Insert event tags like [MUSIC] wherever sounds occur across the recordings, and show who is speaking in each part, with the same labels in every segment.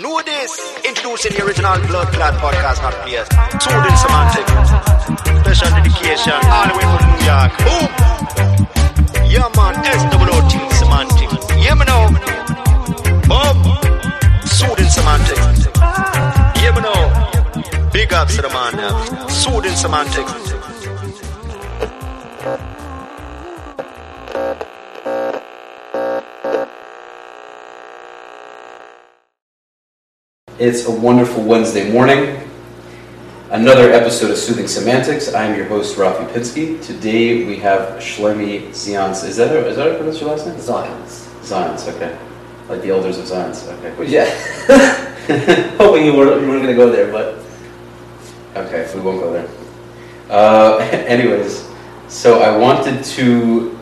Speaker 1: Know this. Introducing the original Blood Clot podcast, not players. Soothing semantic. Special dedication. All the way from New York. Boom. Yeah, man. SWOT semantic. Yeah, me know. Boom. Soothing semantic. Yeah, me know. Big ups to the man now. Soothing semantic.
Speaker 2: It's a wonderful Wednesday morning. Another episode of Soothing Semantics. I am your host, Rafi Pinsky. Today we have Shlomi Zionce. Is that that how I pronounce your last name?
Speaker 3: Zionce.
Speaker 2: Zionce, okay. Like the elders of Zions, okay.
Speaker 3: Yeah. [LAUGHS] Hoping you were you weren't gonna go there, but
Speaker 2: Okay, we won't go there. Uh, [LAUGHS] anyways, so I wanted to.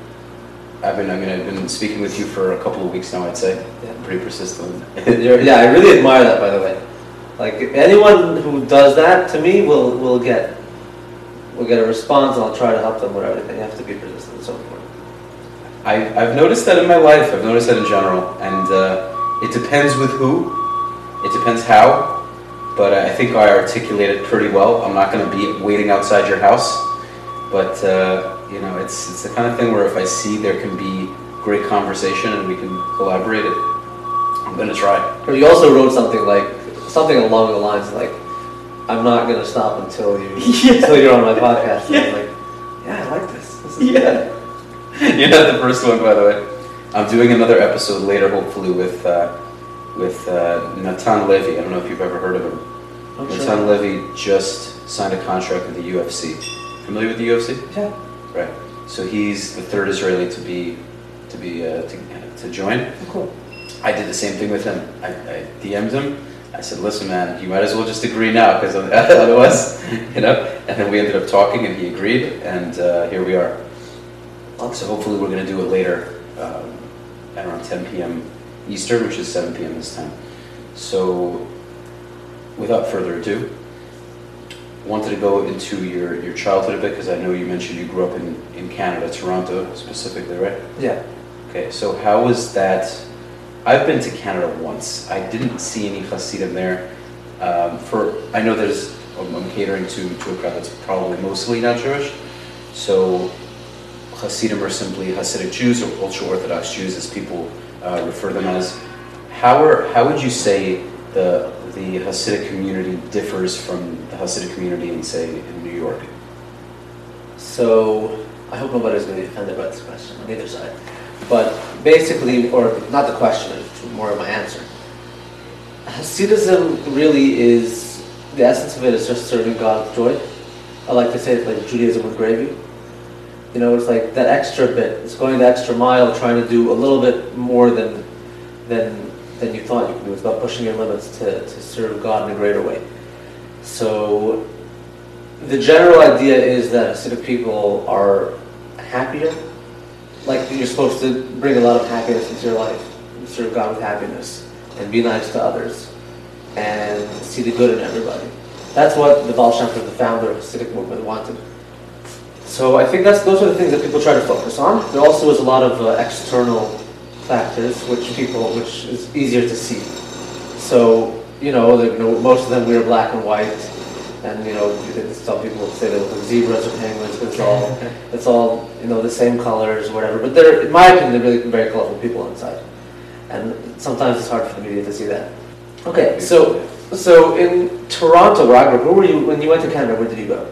Speaker 2: I've been, I mean, I've been speaking with you for a couple of weeks now, I'd say.
Speaker 3: Yeah.
Speaker 2: Pretty persistent. [LAUGHS]
Speaker 3: Yeah, I really admire that. By the way, like anyone who does that to me will will get will get a response, and I'll try to help them with everything. Have to be persistent. It's so forth.
Speaker 2: I, I've noticed that in my life. I've noticed that in general, and uh, it depends with who. It depends how. But I think I articulate it pretty well. I'm not going to be waiting outside your house, but uh, you know, it's it's the kind of thing where if I see there can be great conversation and we can collaborate, it, I'm going to try.
Speaker 3: Or you also wrote something like something along the lines like, "I'm not gonna stop until you [LAUGHS] until you're on my podcast." And I'm like, yeah, I like this. this is
Speaker 2: Yeah. [LAUGHS] You're not the first one, by the way. I'm doing another episode later, hopefully with uh, with uh, Natan Levy. I don't know if you've ever heard of him.
Speaker 3: I'm
Speaker 2: Natan
Speaker 3: sure.
Speaker 2: Levy just signed a contract with the UFC. Familiar with the UFC?
Speaker 3: Yeah.
Speaker 2: Right. So he's the third Israeli to be to be uh, to, to join.
Speaker 3: Cool.
Speaker 2: I did the same thing with him. I, I DM'd him. I said, "Listen, man, you might as well just agree now, because [LAUGHS] otherwise, [LAUGHS] you know." And then we ended up talking, and he agreed, and uh, here we are. So hopefully, we're going to do it later, um, at around 10 p.m. Eastern, which is 7 p.m. this time. So, without further ado, wanted to go into your, your childhood a bit because I know you mentioned you grew up in, in Canada, Toronto specifically, right?
Speaker 3: Yeah.
Speaker 2: Okay, so how was that? I've been to Canada once. I didn't see any Hasidim there. Um, for I know there's I'm, I'm catering to to a crowd that's probably mostly not Jewish. So Hasidim are simply Hasidic Jews or ultra Orthodox Jews, as people uh, refer them as. How are how would you say the the Hasidic community differs from the Hasidic community in say in New York?
Speaker 3: So I hope nobody's going to be offended by this question on either side. But basically, or not the question, more of my answer. Hasidism really is the essence of it is just serving God with joy. I like to say it's like Judaism with gravy. You know, it's like that extra bit. It's going the extra mile, trying to do a little bit more than than than you thought you could do. It's about pushing your limits to, to serve God in a greater way. So the general idea is that Hasidic people are happier. Like you're supposed to bring a lot of happiness into your life, serve God with happiness, and be nice to others, and see the good in everybody. That's what the Baal Shem the founder of the Hasidic movement, wanted. So I think that's those are the things that people try to focus on. There also is a lot of uh, external factors which people, which is easier to see. So you know, the, you know, most of them wear black and white, and you know, some people say they look like zebras or penguins. But it's all, it's all you know, the same colors, whatever. But they're, in my opinion, they're really very colorful people inside, and sometimes it's hard for the media to see that. Okay, so so in Toronto, where I grew up, where were you when you went to Canada? Where did you go?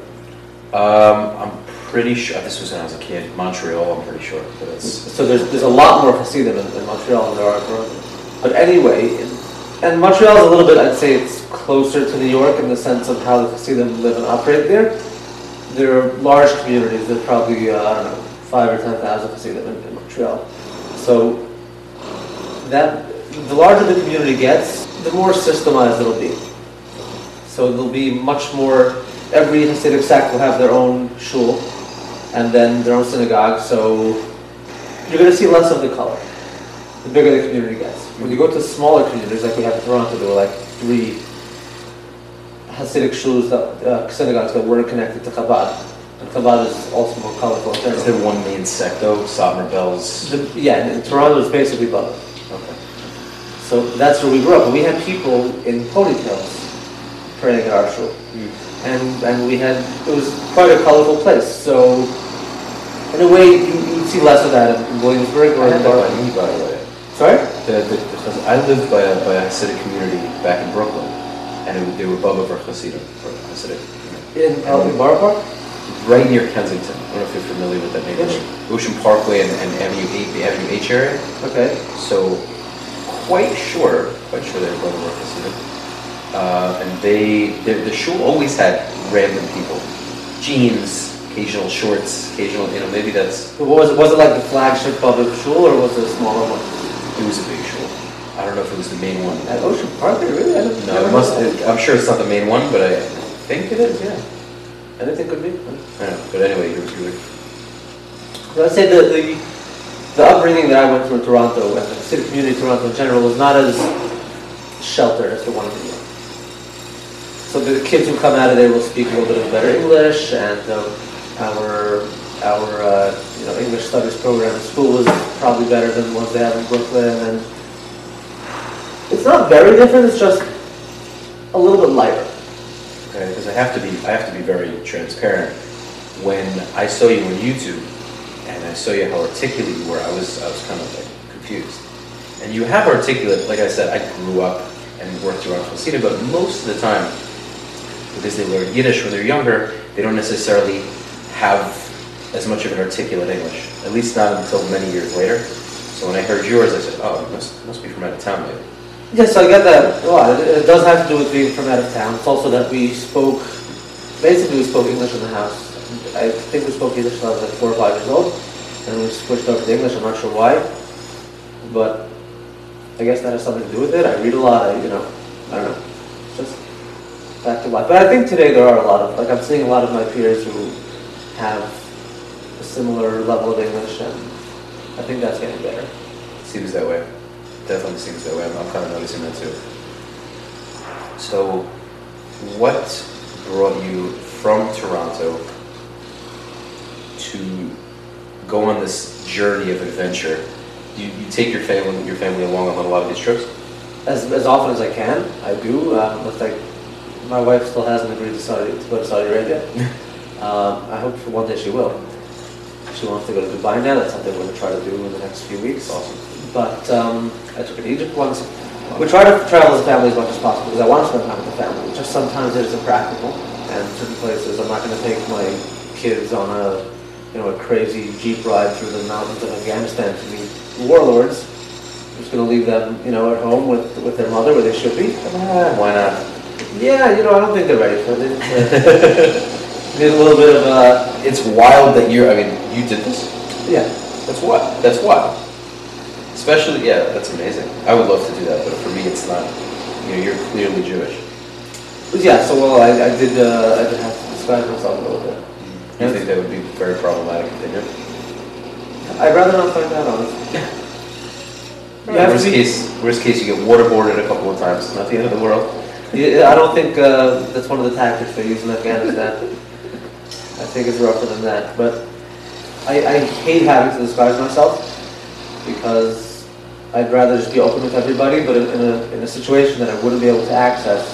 Speaker 2: Um, I'm pretty sure this was when I was a kid. Montreal, I'm pretty sure. But it's
Speaker 3: So there's, there's a lot more Hasidim in, in Montreal than there are in Toronto. But anyway, and Montreal is a little bit, I'd say it's closer to New York in the sense of how the Hasidim live and operate there. There are large communities, there's probably, uh, I don't know, five or ten thousand Hasidim in, in Montreal. So that, the larger the community gets, the more systemized it'll be. So there'll be much more, every Hasidic sect will have their own shul, and then their own synagogue, so you're going to see less of the color the bigger the community gets. When you go to smaller communities, like we have in Toronto, there were like three Hasidic shuls, that, uh, synagogues that weren't connected to Chabad. And Chabad is also more colorful
Speaker 2: Is there one main sect though? Satmar Belz.
Speaker 3: The, yeah, and Toronto is basically both.
Speaker 2: Okay.
Speaker 3: So that's where we grew up. And we had people in ponytails praying at our shul.
Speaker 2: Mm.
Speaker 3: And, and we had, it was quite a colorful place. So in a way, you, you'd see less of that in Williamsburg or in Bar-
Speaker 2: by the way.
Speaker 3: Sorry?
Speaker 2: The, the, I lived by a, by a Hasidic community back in Brooklyn, and it, they were Bobover Hasidim, for Hasidic. you know.
Speaker 3: In, out in Borough Park?
Speaker 2: Right near Kensington. I don't know if you're familiar with that neighborhood. Ocean Parkway and, and Avenue 8, the Avenue H area.
Speaker 3: Okay.
Speaker 2: So, quite sure, quite sure they were Bobover Hasidim. Uh, and they, the, the shul always had random people. Jeans, occasional shorts, occasional, you know, maybe that's,
Speaker 3: But what was it, was it like the flagship public shul or was it a smaller one?
Speaker 2: it was a big shul. I don't know if it was the main one.
Speaker 3: At Ocean Park, really? I don't,
Speaker 2: No, it must,
Speaker 3: that.
Speaker 2: I'm sure it's not the main one, but I think it is, yeah.
Speaker 3: Anything could be.
Speaker 2: I don't know, but anyway, you're, you're,
Speaker 3: But I'd say the, the, the upbringing that I went through in Toronto and the city community of Toronto in general was not as sheltered as the one in. So the kids who come out of there will speak a little bit of better English and um, our, our uh, you know, English studies program in school was probably better than ones they have in Brooklyn and it's not very different, it's just a little bit lighter.
Speaker 2: okay, because I have to be, I have to be very transparent. When I saw you on YouTube, and I saw you how articulate you were, I was, I was kind of like confused. And you have articulate, like I said, I grew up and worked around Hasidim, but most of the time, because they learn Yiddish when they're younger, they don't necessarily have as much of an articulate English, at least not until many years later. So when I heard yours, I said, oh, it must, must be from out of town maybe.
Speaker 3: Yes, I get that lot. It, it does have to do with being from out of town. It's also that we spoke, basically we spoke English in the house. I think we spoke English when I was like four or five years old, and we switched over to English. I'm not sure why, but I guess that has something to do with it. I read a lot. I, you know, I don't know, back to life. But I think today there are a lot of like I'm seeing a lot of my peers who have a similar level of English, and I think that's getting better.
Speaker 2: Seems that way. Definitely seems that way. I'm, I'm kind of noticing that too. So, what brought you from Toronto to go on this journey of adventure? You, you take your family your family along on a lot of these trips.
Speaker 3: As, as often as I can, I do. Um, like my wife still hasn't agreed to, Saudi, to go to Saudi Arabia. [LAUGHS] um, I hope for one day she will. She wants to go to Dubai now. That's something we're going to try to do in the next few weeks.
Speaker 2: Awesome.
Speaker 3: But um, I took her to Egypt once. We try to travel as a family as much as possible because I want to spend time with the family. Just sometimes it is impractical, and certain places I'm not going to take my kids on a you know a crazy jeep ride through the mountains of Afghanistan to meet warlords. I'm just going to leave them you know at home with with their mother where they should be.
Speaker 2: Ah, why not?
Speaker 3: Yeah, you know I don't think they're ready for it. They need a little bit of uh,
Speaker 2: It's wild that you're. I mean, you did this.
Speaker 3: yeah.
Speaker 2: That's what. That's wild. Especially, yeah, that's amazing. I would love to do that, but for me, it's not. You know, you're clearly Jewish.
Speaker 3: But yeah, so well, I, I did. Uh, I did have to describe myself a little bit.
Speaker 2: You think that would be very problematic if they did?
Speaker 3: I'd rather not find out, honestly. You have
Speaker 2: worst case, worst case, you get waterboarded a couple of times. Not the end of the world.
Speaker 3: I don't think uh, that's one of the tactics they use in Afghanistan. I think it's rougher than that. But I, I hate having to disguise myself because I'd rather just be open with everybody. But in, in, a, in a situation that I wouldn't be able to access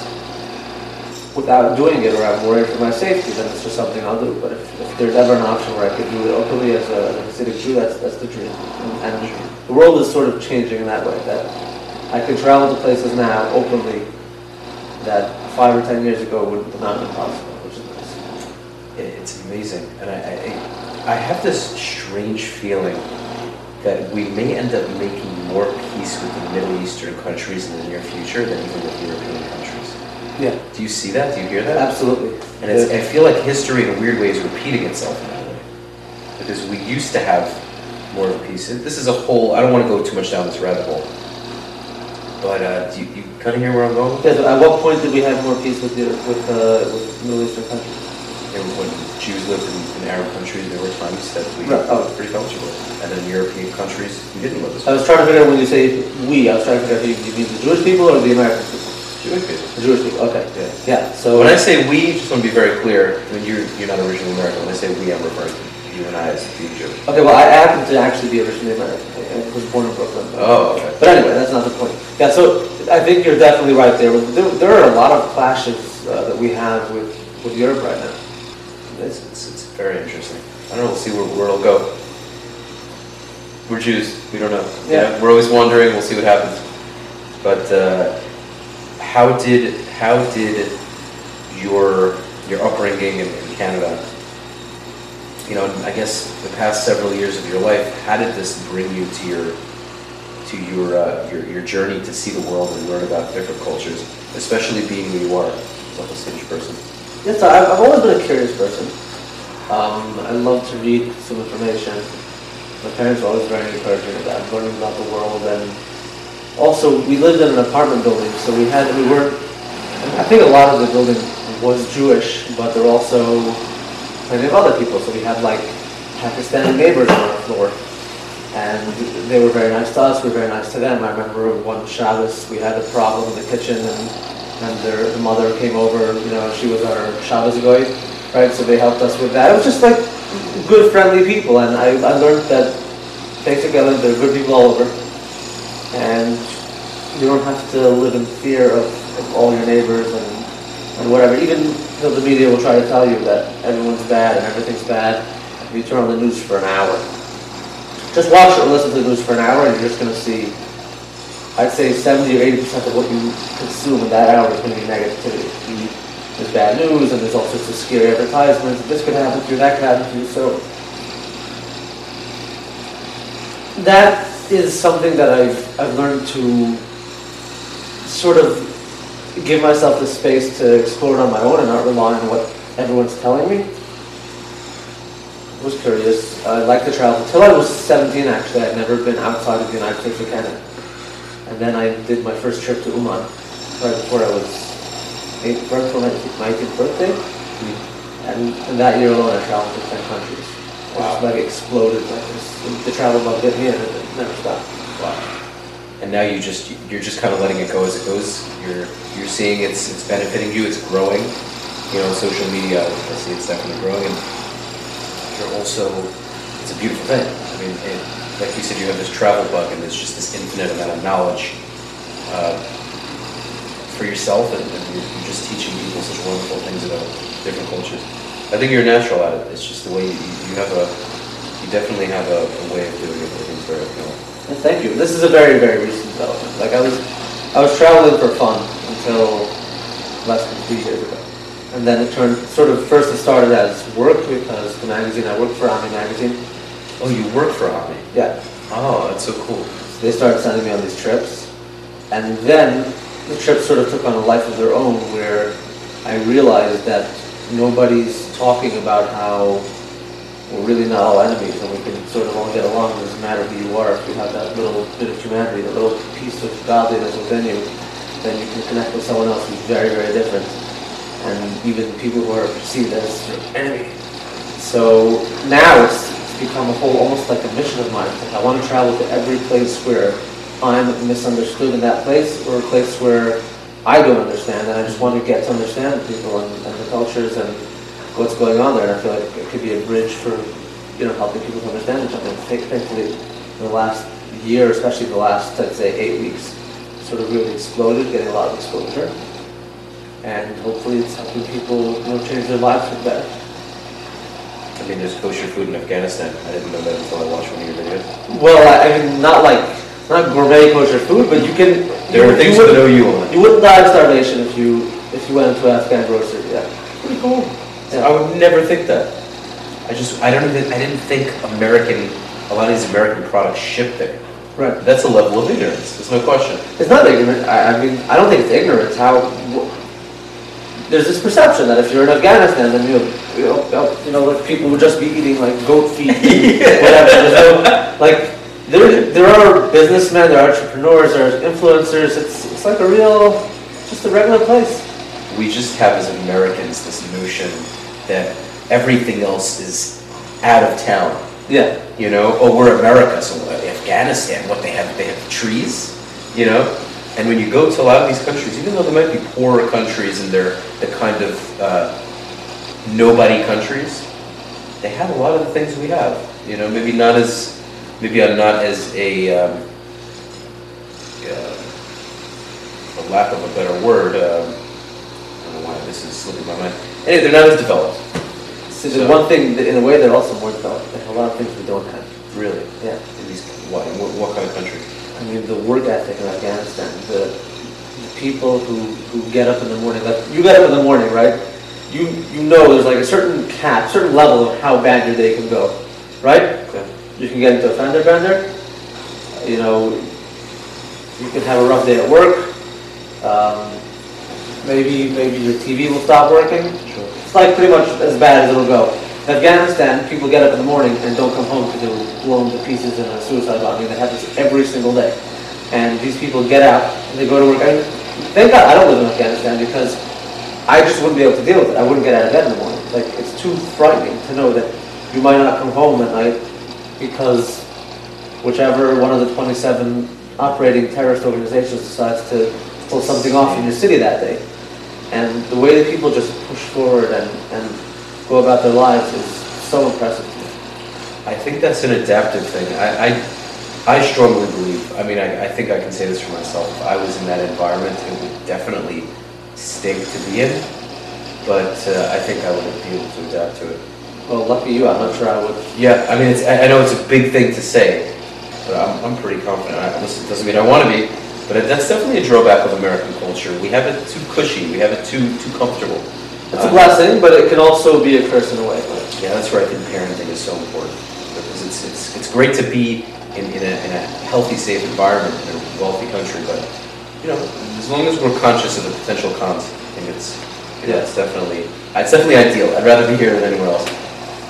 Speaker 3: without doing it, or I'm worried for my safety, then it's just something I'll do. But if, if there's ever an option where I could do it openly as a, as Hasidic Jew, that's that's the dream. And the world is sort of changing in that way. That I can travel to places now openly that five or ten years ago would not have been possible, which is nice.
Speaker 2: It- It's amazing, and I, I, I have this strange feeling that we may end up making more peace with the Middle Eastern countries in the near future than even with European countries.
Speaker 3: Yeah,
Speaker 2: Do you see that? Do you hear that?
Speaker 3: absolutely.
Speaker 2: And it's, I feel like history in a weird ways repeating itself in that way. Because we used to have more of a peace. This is a whole, I don't want to go too much down this rabbit hole. But uh, do you, you kind of hear where I'm going?
Speaker 3: Yes, but at what point did we have more peace with the, with, uh, with Middle Eastern countries?
Speaker 2: You know, when Jews lived in, in Arab countries, there were times that we
Speaker 3: Right, oh.
Speaker 2: were pretty comfortable. And in European countries, we didn't live as
Speaker 3: I was trying to figure out when you say we, I was trying to figure out if you mean the Jewish people or the American people?
Speaker 2: Jewish people.
Speaker 3: The Jewish people, okay.
Speaker 2: Yeah.
Speaker 3: Yeah,
Speaker 2: So when I say we, just want to be very clear, when you're, you're not originally American. When I say we, I'm referring to you and I as being Jewish.
Speaker 3: okay, well, I happen to actually be originally American. I was born in Brooklyn.
Speaker 2: Oh, okay.
Speaker 3: But anyway, that's not the point. Yeah, so I think you're definitely right there. There, there are a lot of clashes uh, that we have with, with Europe right now.
Speaker 2: It's, it's, it's very interesting. I don't know. We'll see where, where it'll go. We're Jews. We don't know. You
Speaker 3: Yeah.
Speaker 2: know, We're always wondering. We'll see what happens. But uh, how did how did your your upbringing in, in Canada? You know, I guess the past several years of your life. How did this bring you to your to your uh, your your journey to see the world and learn about different cultures, especially being who you are, Hasidic person?
Speaker 3: Yes, I've, I've always been a curious person. Um, I love to read some information. My parents were always very encouraging of that, learning about the world. And also, we lived in an apartment building, so we had, we were, I think a lot of the building was Jewish, but there were also plenty of other people. So we had like Pakistani neighbors on our floor. And they were very nice to us, we were very nice to them. I remember one Shabbos, we had a problem in the kitchen and, and their the mother came over, you know, she was our Shabbos goy, right? So they helped us with that. It was just like good, friendly people. And I, I learned that basically I learned there are good people all over. And you don't have to live in fear of, of all your neighbors and, and whatever. Even though the media will try to tell you that everyone's bad and everything's bad, if you turn on the news for an hour, just watch it or listen to the news for an hour and you're just going to see, I'd say 70 or 80% of what you consume in that hour is going to be negativity. There's bad news and there's all sorts of scary advertisements. This could happen to you, that could happen to you. So that is something that I've, I've learned to sort of give myself the space to explore it on my own and not rely on what everyone's telling me. I was curious. I like to travel. Till I was 17, actually, I'd never been outside of the United States or Canada. And then I did my first trip to Uman right before I was eight, right before my 19th birthday. Mm-hmm. And, and that year alone, I traveled to 10 countries. I just like exploded like this. The travel bug hit me and it never stopped.
Speaker 2: Wow. And now you just you're just kind of letting it go as it goes. You're you're seeing it's it's benefiting you. It's growing. You know, social media, I see it's definitely growing, and you're also it's a beautiful thing. I mean, it, like you said, you have this travel bug, and there's just this infinite amount of knowledge uh, for yourself, and, and you're, you're just teaching people such wonderful things about different cultures. I think you're natural at it. It's just the way you, you have a you definitely have a, a way of doing it. Very appealing.
Speaker 3: And thank you. This is a very, very recent development. Like I was, I was traveling for fun until less than three years ago, and then it turned sort of first it started as work because the magazine I worked for, Ami Magazine,
Speaker 2: Oh, you work for Omni.
Speaker 3: yeah,
Speaker 2: Oh, that's so cool.
Speaker 3: so they started sending me on these trips, and then the trips sort of took on a life of their own where I realized that nobody's talking about how we're really not all enemies and we can sort of all get along. It doesn't matter who you are. If you have that little bit of humanity, that little piece of godliness within you, then you can connect with someone else who's very, very different. And even people who are perceived as your enemy. So now it's, it's become a whole, almost like a mission of mine. Like I want to travel to every place where I'm misunderstood in that place or a place where I don't understand and I just want to get to understand people and, and the cultures and what's going on there. And I feel like it could be a bridge for, you know, helping people to understand each other. Thankfully, in the last year, especially the last, I'd say, eight weeks, sort of really exploded, getting a lot of exposure. And hopefully it's helping people, you know, change their lives for the better.
Speaker 2: I mean, there's kosher food in Afghanistan. I didn't know that until I watched one of your videos.
Speaker 3: Well, I mean, not like, not gourmet kosher food, but you can.
Speaker 2: There
Speaker 3: you,
Speaker 2: are things
Speaker 3: you
Speaker 2: to
Speaker 3: wouldn't-
Speaker 2: know you on.
Speaker 3: You wouldn't die of starvation if you if you went into an Afghan grocery. Yeah, pretty cool.
Speaker 2: I would never think that. I just, I don't even, I didn't think American, a lot of these American products ship there.
Speaker 3: Right.
Speaker 2: That's a level of ignorance. There's no question.
Speaker 3: It's not ignorant. I, I mean, I don't think it's ignorance. How there's this perception that if you're in Afghanistan, then you you know, you know like people would just be eating like goat feet, [LAUGHS] whatever. There's no, like there there are businessmen, there are entrepreneurs, there are influencers. It's it's like a real, just a regular place.
Speaker 2: We just have as Americans this notion that everything else is out of town.
Speaker 3: Yeah.
Speaker 2: You know, oh, we're America, so Afghanistan, what they have, they have trees, you know? And when you go to a lot of these countries, even though they might be poorer countries and they're the kind of uh, nobody countries, they have a lot of the things we have. You know, maybe not as, maybe I'm not as a, um, uh, for lack of a better word, um, I don't know why this is slipping my mind. Anyway, they're not as developed,
Speaker 3: the
Speaker 2: So-
Speaker 3: one thing, in a way, they're also more developed. Have a lot of things we don't have.
Speaker 2: really.
Speaker 3: Yeah.
Speaker 2: In these, what, what kind of country?
Speaker 3: I mean, the work ethic in Afghanistan, the, the people who, who get up in the morning, like, you get up in the morning, right? You, you know there's like a certain cap, certain level of how bad your day can go, right?
Speaker 2: Okay.
Speaker 3: You can get into a fender bender, you know, you can have a rough day at work, um, maybe, maybe your TV will stop working.
Speaker 2: Sure.
Speaker 3: It's like pretty much as bad as it'll go. Afghanistan, people get up in the morning and don't come home because they were blown to pieces in a suicide bombing. That happens every single day. And these people get out and they go to work. I thank God I don't live in Afghanistan because I just wouldn't be able to deal with it. I wouldn't get out of bed in the morning. Like it's too frightening to know that you might not come home at night because whichever one of the 27 operating terrorist organizations decides to pull something off in your city that day. And the way that people just push forward and, and go about their lives is so impressive to me.
Speaker 2: I think that's an adaptive thing. I, I, I strongly believe, I mean, I, I think I can say this for myself. If I was in that environment, it would definitely stink to be in, but uh, I think I would be able to adapt to it.
Speaker 3: Well, lucky you, I'm not sure I would.
Speaker 2: Yeah, I mean, it's, I I know it's a big thing to say, but I'm, I'm pretty confident. I, listen, it doesn't mean I want to be, but that's definitely a drawback of American culture. We have it too cushy, we have it too, too comfortable.
Speaker 3: It's a blessing, but it can also be a curse in a way.
Speaker 2: Yeah, that's where I think parenting is so important. Because it's, it's, it's great to be in, in, a, in a healthy, safe environment in a wealthy country, but, you know, as long as we're conscious of the potential cons, I think it's, you know,
Speaker 3: Yeah.
Speaker 2: it's definitely, it's definitely ideal. I'd rather be here than anywhere else,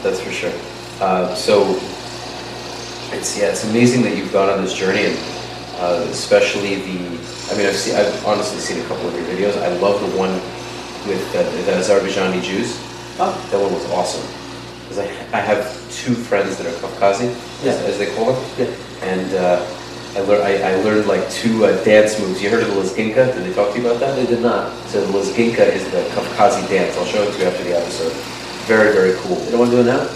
Speaker 2: that's for sure. Uh, so, it's, yeah, it's amazing that you've gone on this journey, and uh, especially the, I mean, I've seen, I've honestly seen a couple of your videos. I love the one with uh, the Azerbaijani Jews.
Speaker 3: Oh.
Speaker 2: That one was awesome. Because I, I have two friends that are Kafkazi,
Speaker 3: Yeah.
Speaker 2: as, as they call it.
Speaker 3: Yeah.
Speaker 2: And uh, I, lear- I, I learned like two uh, dance moves. You heard of the Lezginka? Did they talk to you about that?
Speaker 3: They did not.
Speaker 2: So the Lezginka is the Kafkazi dance. I'll show it to you after the episode. Very, very cool.
Speaker 3: You don't want to do it now?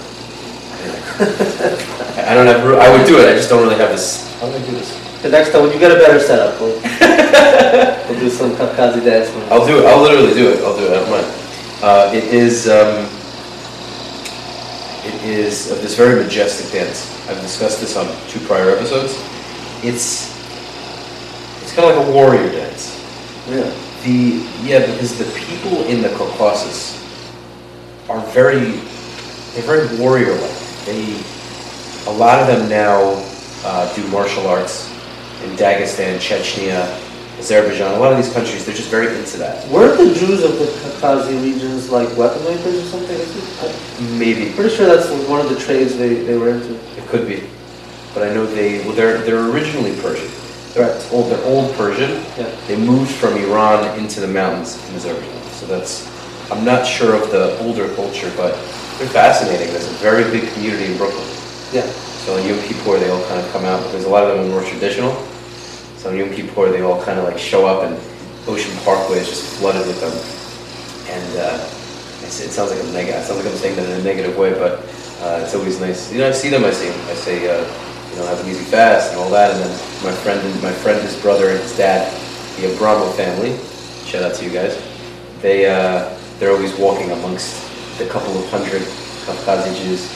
Speaker 2: I I don't have, I would do it, I just don't really have this. How do I do this?
Speaker 3: The next time, when you get a better setup, we'll, [LAUGHS] we'll do some Kafkazi dance. moves.
Speaker 2: I'll do it, I'll literally do it, I'll do it, I don't mind. Uh, it is, um, it is of this very majestic dance. I've discussed this on two prior episodes. It's, it's kind of like a warrior dance.
Speaker 3: Yeah.
Speaker 2: The, yeah, because the people in the Caucasus are very, they're very warrior-like. They, a lot of them now uh, do martial arts in Dagestan, Chechnya, Azerbaijan. A lot of these countries, they're just very into that.
Speaker 3: Weren't the Jews of the Kafkazi regions like weapon makers or something? Maybe. I'm
Speaker 2: Maybe
Speaker 3: pretty sure that's one of the trades they, they were into.
Speaker 2: it could be, but I know they, well, they're they're originally Persian. They're old, they're old Persian.
Speaker 3: Yeah.
Speaker 2: They moved from Iran into the mountains in Azerbaijan. So that's, I'm not sure of the older culture, but they're fascinating. There's a very big community in Brooklyn.
Speaker 3: Yeah.
Speaker 2: So on Yom Kippur, they all kind of come out because a lot of them are more traditional. So on Yom Kippur, they all kind of like show up, and Ocean Parkway is just flooded with them. And uh, it sounds like a negative. It sounds like I'm saying that in a negative way, but uh, it's always nice. You know, I see them. I see. I say, uh, you know, have an easy fast and all that. And then my friend and my friend, his brother and his dad, the Abramo family. Shout out to you guys. They uh, they're always walking amongst the couple of hundred Kafkazi Jews.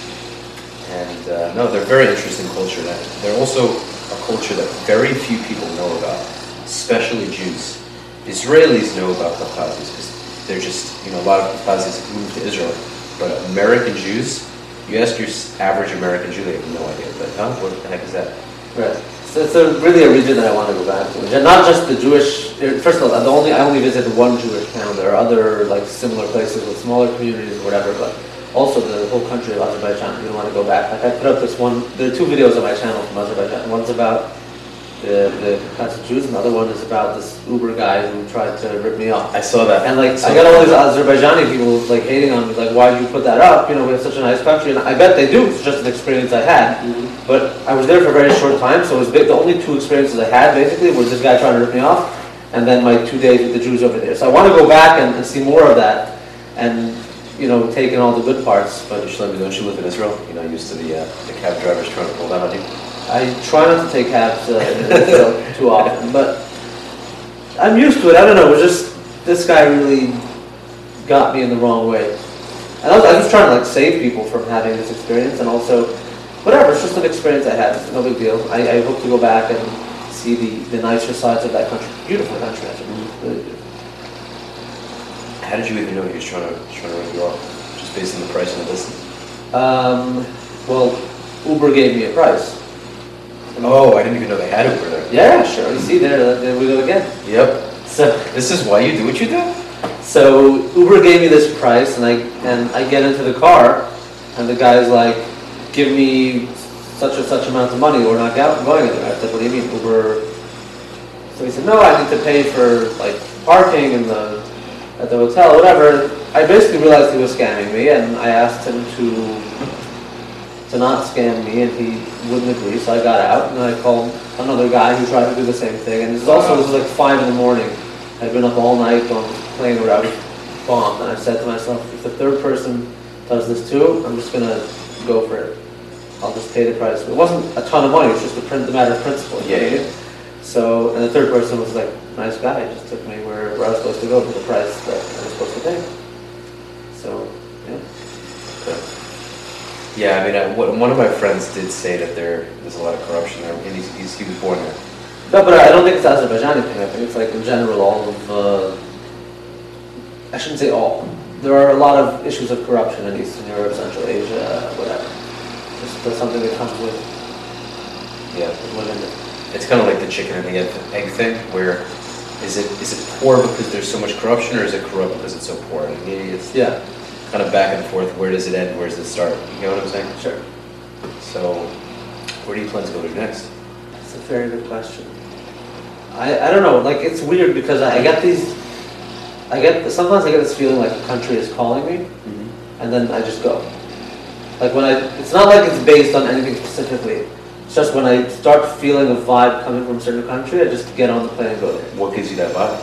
Speaker 2: And uh, no, they're very interesting culture. They're also a culture that very few people know about, especially Jews. Israelis know about Kafkazis because they're just, you know, a lot of have moved to Israel. But American Jews, you ask your average American Jew, they have no idea. But huh, what the heck is that?
Speaker 3: Right. So it's a, really a region that I want to go back to. Not just the Jewish. Uh, first of all, the only I only visited one Jewish town. There are other like similar places with smaller communities or whatever, but also the whole country of Azerbaijan. You don't want to go back. Like I put up this one. There are two videos on my channel from Azerbaijan. One's about the the Kafkazi Jews, and the other one is about this Uber guy who tried to rip me off.
Speaker 2: I saw that.
Speaker 3: And like,
Speaker 2: So-
Speaker 3: I got all these Azerbaijani people like hating on me, like, why did you put that up? You know, we have such a nice country, and I bet they do. It's just an experience I had. Mm-hmm. But I was there for a very short time, so it was big, the only two experiences I had basically was this guy trying to rip me off, and then my two days with the Jews over there. So I want to go back and, and see more of that, and you know, take in all the good parts.
Speaker 2: But should let me know. You live in Israel? You know, used to the uh, the cab drivers trying to pull down on you.
Speaker 3: I try not to take cabs uh, in Israel [LAUGHS] too often. But I'm used to it. I don't know. It was just this guy really got me in the wrong way. And I was, I was trying to like save people from having this experience, and also whatever. It's just an experience I had. It's no big deal. I, I hope to go back and see the, the nicer sides of that country. Beautiful country, actually. Beautiful.
Speaker 2: How did you even know he was trying to trying to rip you off? Just based on the price and the distance.
Speaker 3: Um, well, Uber gave me a price.
Speaker 2: Oh, I didn't even know they had Uber there.
Speaker 3: Yeah, sure. You see there, there we go again.
Speaker 2: Yep.
Speaker 3: So.
Speaker 2: This is why you do what you do.
Speaker 3: So Uber gave me this price, and I and I get into the car, and the guy's like, "Give me such and such amount of money, or not go- going anywhere." I said, "What do you mean, Uber?" So he said, "No, I need to pay for like parking and the at the hotel, whatever." I basically realized he was scamming me, and I asked him to to not scam me, and he wouldn't agree. So I got out, and I called another guy who tried to do the same thing. And this is also this was like five in the morning. I'd been up all night on this plane where I was bombed, and I said to myself, if the third person does this too, I'm just gonna go for it. I'll just pay the price. It wasn't a ton of money; it was just a, print, a matter of principle. you know what I
Speaker 2: Yeah?
Speaker 3: So, and the third person was like, nice guy, just took me where, where I was supposed to go for the price that I was supposed to pay. So, yeah.
Speaker 2: Yeah, I mean, I, one one of my friends did say that there there's a lot of corruption there, and he's, he's, he was born there.
Speaker 3: No, but I don't think it's Azerbaijani thing. I think it's like in general all of. Uh, I shouldn't say all. There are a lot of issues of corruption in Eastern Europe, Central Asia, whatever. Just that's something that comes with,
Speaker 2: Yeah.
Speaker 3: with living.
Speaker 2: It's kind of like the chicken and the egg, thing, where is it is it poor because there's so much corruption, or is it corrupt because it's so poor? It's
Speaker 3: Yeah,
Speaker 2: kind of back and forth. Where does it end? Where does it start? You know what I'm saying?
Speaker 3: sure.
Speaker 2: So, where do you plan to go to next?
Speaker 3: That's a very good question. I, I don't know. Like it's weird because I, I get these. I get sometimes I get this feeling like a country is calling me, mm-hmm. and then I just go. Like when I, it's not like it's based on anything specifically. It's just when I start feeling a vibe coming from a certain country, I just get on the plane and go there.
Speaker 2: What gives you that vibe?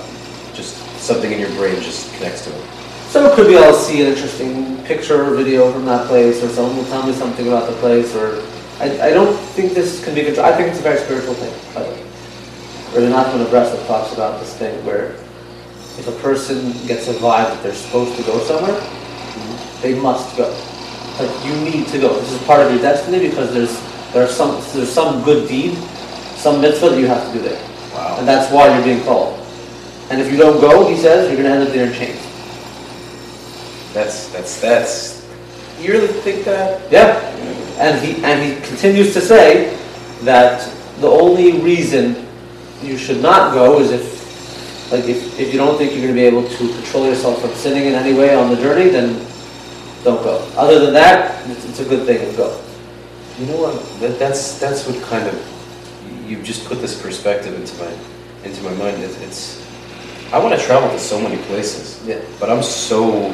Speaker 2: Just something in your brain just connects to it.
Speaker 3: So it could be I'll see an interesting picture or video from that place, or someone will tell me something about the place, or I, I don't think this can be controlled. I think it's a very spiritual thing, by the way. Abrasov talks about this thing where if a person gets a vibe that they're supposed to go somewhere, mm-hmm. they must go. Like you need to go. This is part of your destiny because there's there's some there's some good deed, some mitzvah that you have to do there,
Speaker 2: Wow.
Speaker 3: and that's why you're being called. And if you don't go, he says, you're going to end up there in chains.
Speaker 2: That's that's that's. You really think that?
Speaker 3: Yeah, and he and he continues to say that the only reason you should not go is if, like, if, if you don't think you're going to be able to control yourself from sinning in any way on the journey, then don't go. Other than that, it's, it's a good thing to go.
Speaker 2: You know what? That, that's that's what kind of you've just put this perspective into my into my mind. It's, it's I want to travel to so many places,
Speaker 3: Yeah.
Speaker 2: but I'm so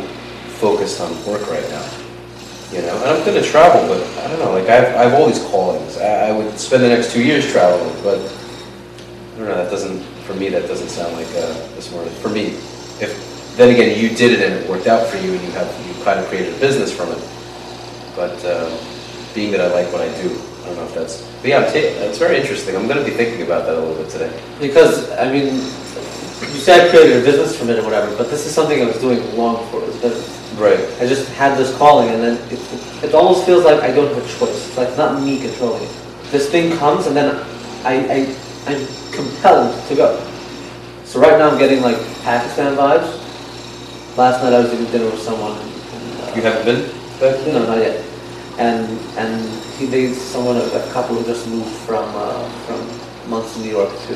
Speaker 2: focused on work right now. You know, and I'm going to travel, but I don't know. Like I've I have all these callings. I, I would spend the next two years traveling, but I don't know. That doesn't for me. That doesn't sound like uh, the smartest for me. If then again you did it and it worked out for you, and you have you kind of created a business from it. But um, being that I like what I do, I don't know if that's. But yeah, it's very interesting. I'm going to be thinking about that a little bit today.
Speaker 3: Because, I mean, you say I created a business from it or whatever, but this is something I was doing long before it was a business.
Speaker 2: Right.
Speaker 3: I just had this calling, and then it, it almost feels like I don't have a choice. It's like it's not me controlling it. This thing comes, and then I, I, I'm compelled to go. So right now I'm getting like Pakistan vibes. Last night I was eating dinner with someone. And, uh,
Speaker 2: You haven't been back
Speaker 3: no, not yet. And and he they someone a, a couple who just moved from uh, from Monsey, New York to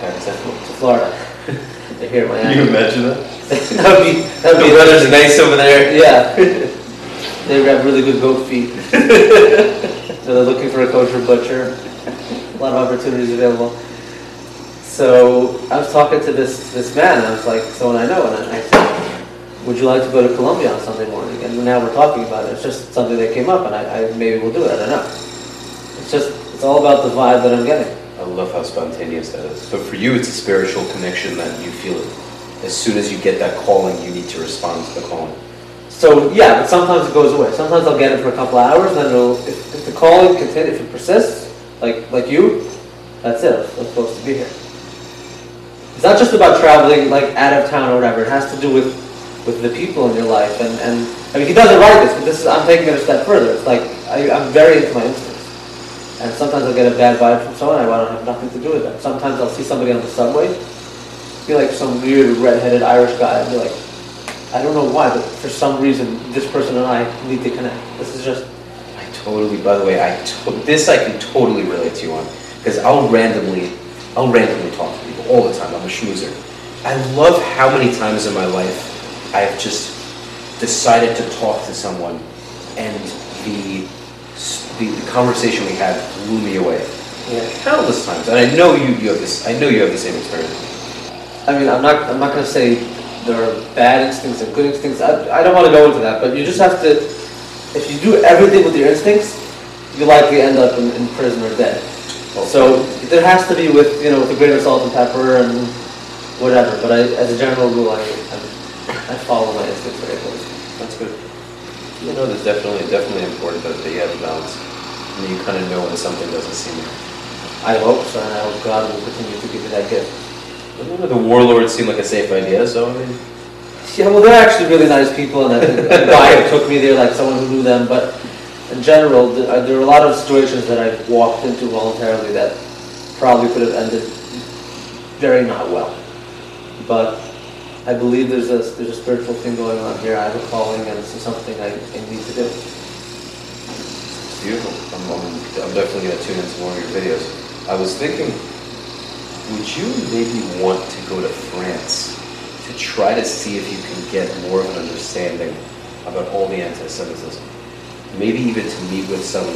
Speaker 2: Pakistan.
Speaker 3: to Florida. [LAUGHS] They're here in
Speaker 2: Can
Speaker 3: Miami.
Speaker 2: you imagine that? [LAUGHS]
Speaker 3: that would be
Speaker 2: The
Speaker 3: be
Speaker 2: weather's nice over there.
Speaker 3: yeah. [LAUGHS] they have really good goat feet. so they're looking for a kosher butcher. A lot of opportunities available. So I was talking to this this man, and I was like, "So and I know," and I said, "Would you like to go to Columbia on Sunday morning?" And now we're talking about it. It's just something that came up, and I, I maybe we'll do it. I don't know. It's just it's all about the vibe that I'm getting.
Speaker 2: I love how spontaneous that is. But for you, it's a spiritual connection that you feel it. As soon as you get that calling, you need to respond to the calling.
Speaker 3: So yeah, but sometimes it goes away. Sometimes I'll get it for a couple of hours, and then it'll, if, if the calling continues, if it persists, like like you, that's it. I'm supposed to be here. It's not just about traveling like out of town or whatever. It has to do with with the people in your life. And, and I mean, he doesn't write this, but this is I'm taking it a step further. It's like I, I'm very into my instincts, and sometimes I'll get a bad vibe from someone. I want to have nothing to do with them. Sometimes I'll see somebody on the subway, be like some weird red-headed Irish guy, and be like, I don't know why, but for some reason, this person and I need to connect. This is just
Speaker 2: I totally. By the way, I to- this I can totally relate to you on because I'll randomly, I'll randomly talk to people all the time. I'm a schmoozer. I love how many times in my life I have just decided to talk to someone, and the the, the conversation we had blew me away.
Speaker 3: yeah.
Speaker 2: Countless times, and I know you, you have this. I know you have the same experience.
Speaker 3: I mean, I'm not, I'm not going to say there are bad instincts and good instincts. I, I don't want to go into that, but you just have to, if you do everything with your instincts, you likely end up in, in prison or dead. So there has to be with, you know, with a grain of salt and pepper and whatever, but I, as a general rule, I, I, I follow my instincts very closely.
Speaker 2: That's good. You know, there's definitely definitely important that you have a balance. And you kind of know when something doesn't seem. right.
Speaker 3: I hope so, and I hope God will continue to give me that gift.
Speaker 2: You know, the warlords seem like a safe idea, so I mean,
Speaker 3: Yeah, well, they're actually really nice people, and a [LAUGHS] guy who took me there, like someone who knew them. But in general, uh, there are a lot of situations that I've walked into voluntarily that probably could have ended very not well. But I believe there's a there's a spiritual thing going on here. I have a calling, and this is something I, I need to do.
Speaker 2: beautiful. I'm, I'm, I'm definitely gonna tune into more of your videos. I was thinking, would you maybe want to go to France to try to see if you can get more of an understanding about all the anti-Semitism? Maybe even to meet with some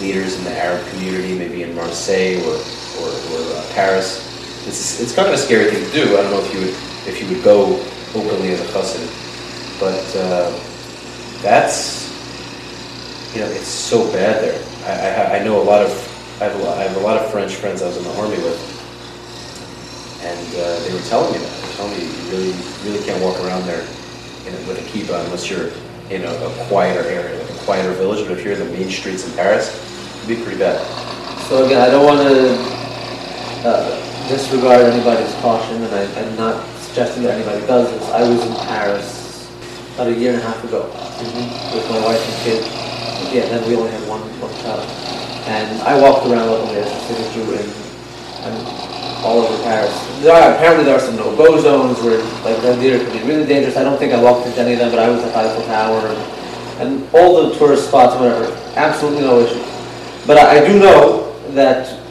Speaker 2: leaders in the Arab community, maybe in Marseille or or, or uh, Paris. It's it's kind of a scary thing to do. I don't know if you would if you would go openly as a chassid, but uh, that's you know it's so bad there. I, I, I know a lot of I have a lot, I have a lot of French friends I was in the army with, and uh, they were telling me that. They were telling me you really really can't walk around there with a kippah unless you're in a, a quieter area, like a quieter village. But if you're in the main streets in Paris, it'd be pretty bad.
Speaker 3: So again, I don't want to uh, disregard anybody's caution, and I, I'm not suggesting that anybody does this. I was in Paris about a year and a half ago mm-hmm. with my wife and kid. Yeah, then we only had one, one child. And I walked around openly as a city Jew in, and all over Paris. There are, apparently there are some no-go zones where like Red Deer could be really dangerous. I don't think I walked into any of them, but I was at the Eiffel Tower and, and all the tourist spots, whatever. Absolutely no issue. But I, I do know that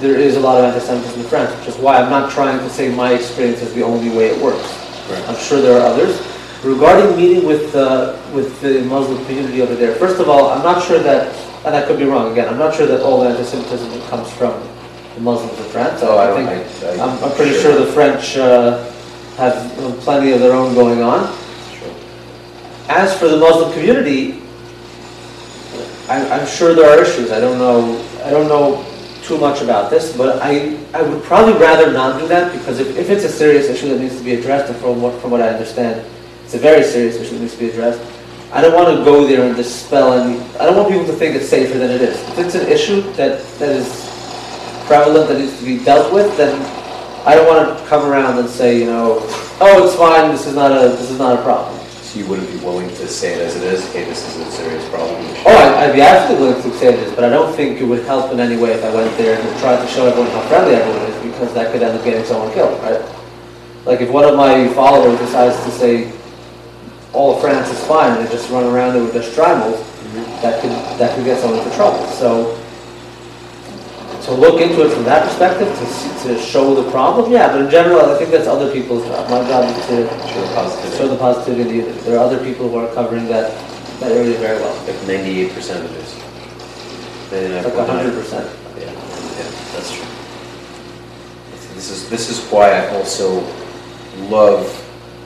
Speaker 3: there is a lot of anti-Semitism in France, which is why I'm not trying to say my experience is the only way it works. I'm sure there are others. Regarding meeting with uh, with the Muslim community over there, first of all, I'm not sure that, and I could be wrong again. I'm not sure that all the anti-Semitism comes from the Muslims in France.
Speaker 2: Oh, I don't-
Speaker 3: think
Speaker 2: I- I-
Speaker 3: I'm, I'm pretty
Speaker 2: sure.
Speaker 3: sure the French uh, have plenty of their own going on.
Speaker 2: Sure.
Speaker 3: As for the Muslim community, I'm, I'm sure there are issues. I don't know. I don't know too much about this, but I, I would probably rather not do that because if, if it's a serious issue that needs to be addressed, and from what from what I understand, it's a very serious issue that needs to be addressed. I don't want to go there and dispel any. I don't want people to think it's safer than it is. If it's an issue that that is prevalent that needs to be dealt with, then I don't want to come around and say, you know, oh, it's fine. This is not a this is not a problem.
Speaker 2: You wouldn't be willing to say it as it is. Hey, this is a serious problem.
Speaker 3: Oh, I- I'd be absolutely willing to say this, but I don't think it would help in any way if I went there and tried to show everyone how friendly everyone is, because that could end up getting someone killed, right? Like if one of my followers decides to say all of France is fine and they just run around there with their shtreimels, mm-hmm. that could that could get someone into trouble. So to look into it from that perspective, to to show the problem, yeah. But in general, I think that's other people's job. My job is to
Speaker 2: Show the positivity.
Speaker 3: show the positivity in the unity. There are other people who are covering that that area very well.
Speaker 2: Like ninety-eight percent of it is.
Speaker 3: Like
Speaker 2: point nine.
Speaker 3: hundred percent.
Speaker 2: Yeah, yeah, that's true. This is this is why I also love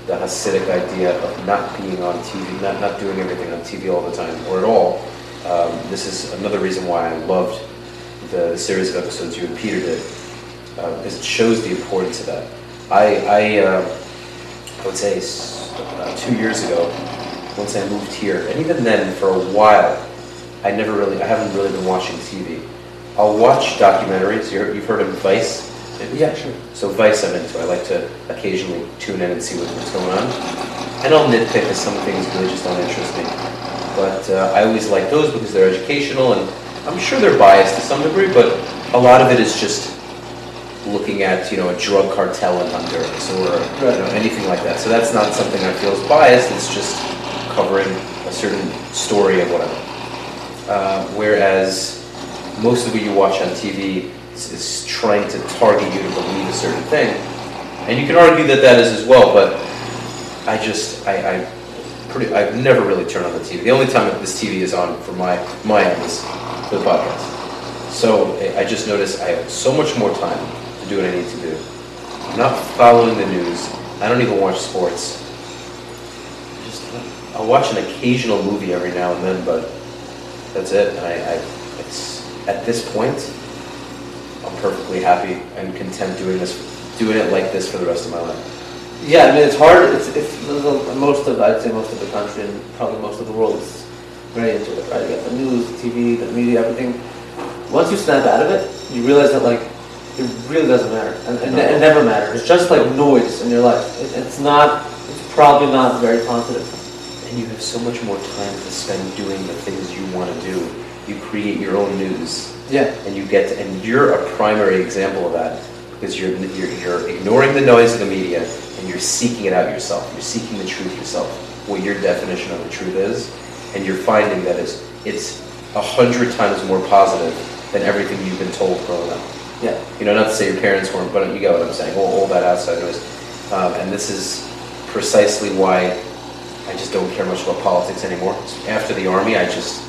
Speaker 2: the Hasidic idea of not being on TV, not not doing everything on TV all the time or at all. Um, this is another reason why I loved the series of episodes you and Peter did, uh, because it shows the importance of that. I I, uh, I would say uh, two years ago, once I moved here, and even then for a while, I never really, I haven't really been watching TV. I'll watch documentaries. You're, you've heard of Vice?
Speaker 3: Yeah, sure.
Speaker 2: So Vice I'm into. I like to occasionally tune in and see what's going on. And I'll nitpick because some things really just don't interest me. But uh, I always like those because they're educational and I'm sure they're biased to some degree, but a lot of it is just looking at, you know, a drug cartel in Honduras or
Speaker 3: Right.
Speaker 2: you know, anything like that. So that's not something I feel is biased, it's just covering a certain story of whatever. Uh, whereas most of what you watch on TV is, is trying to target you to believe a certain thing. And you can argue that that is as well, but I just, I, I pretty, I've never really turned on the TV. The only time that this TV is on for my, my end is the podcast. So I- I just noticed I have so much more time to do what I need to do. I'm not following the news. I don't even watch sports. Just, I'll watch an occasional movie every now and then, but that's it. And I, I it's, at this point, I'm perfectly happy and content doing this, doing it like this for the rest of my life.
Speaker 3: Yeah, I mean, it's hard. It's, it's most of, I'd say most of the country and probably most of the world is very into it, right? You got the news, the TV, the media, everything. Once you snap out of it, you realize that like it really doesn't matter, and, and it never matters. It's just like noise in your life. It, it's not. It's probably not very positive.
Speaker 2: And you have so much more time to spend doing the things you want to do. You create your own news,
Speaker 3: Yeah.
Speaker 2: and you get, to, and you're a primary example of that because you're, you're you're ignoring the noise of the media and you're seeking it out yourself. You're seeking the truth yourself. What your definition of the truth is, and you're finding that it's it's a hundred times more positive than everything you've been told growing up.
Speaker 3: Yeah.
Speaker 2: You know, not to say your parents weren't, but you get what I'm saying. All, all that outside noise, um, and this is precisely why I just don't care much about politics anymore. After the army, I just,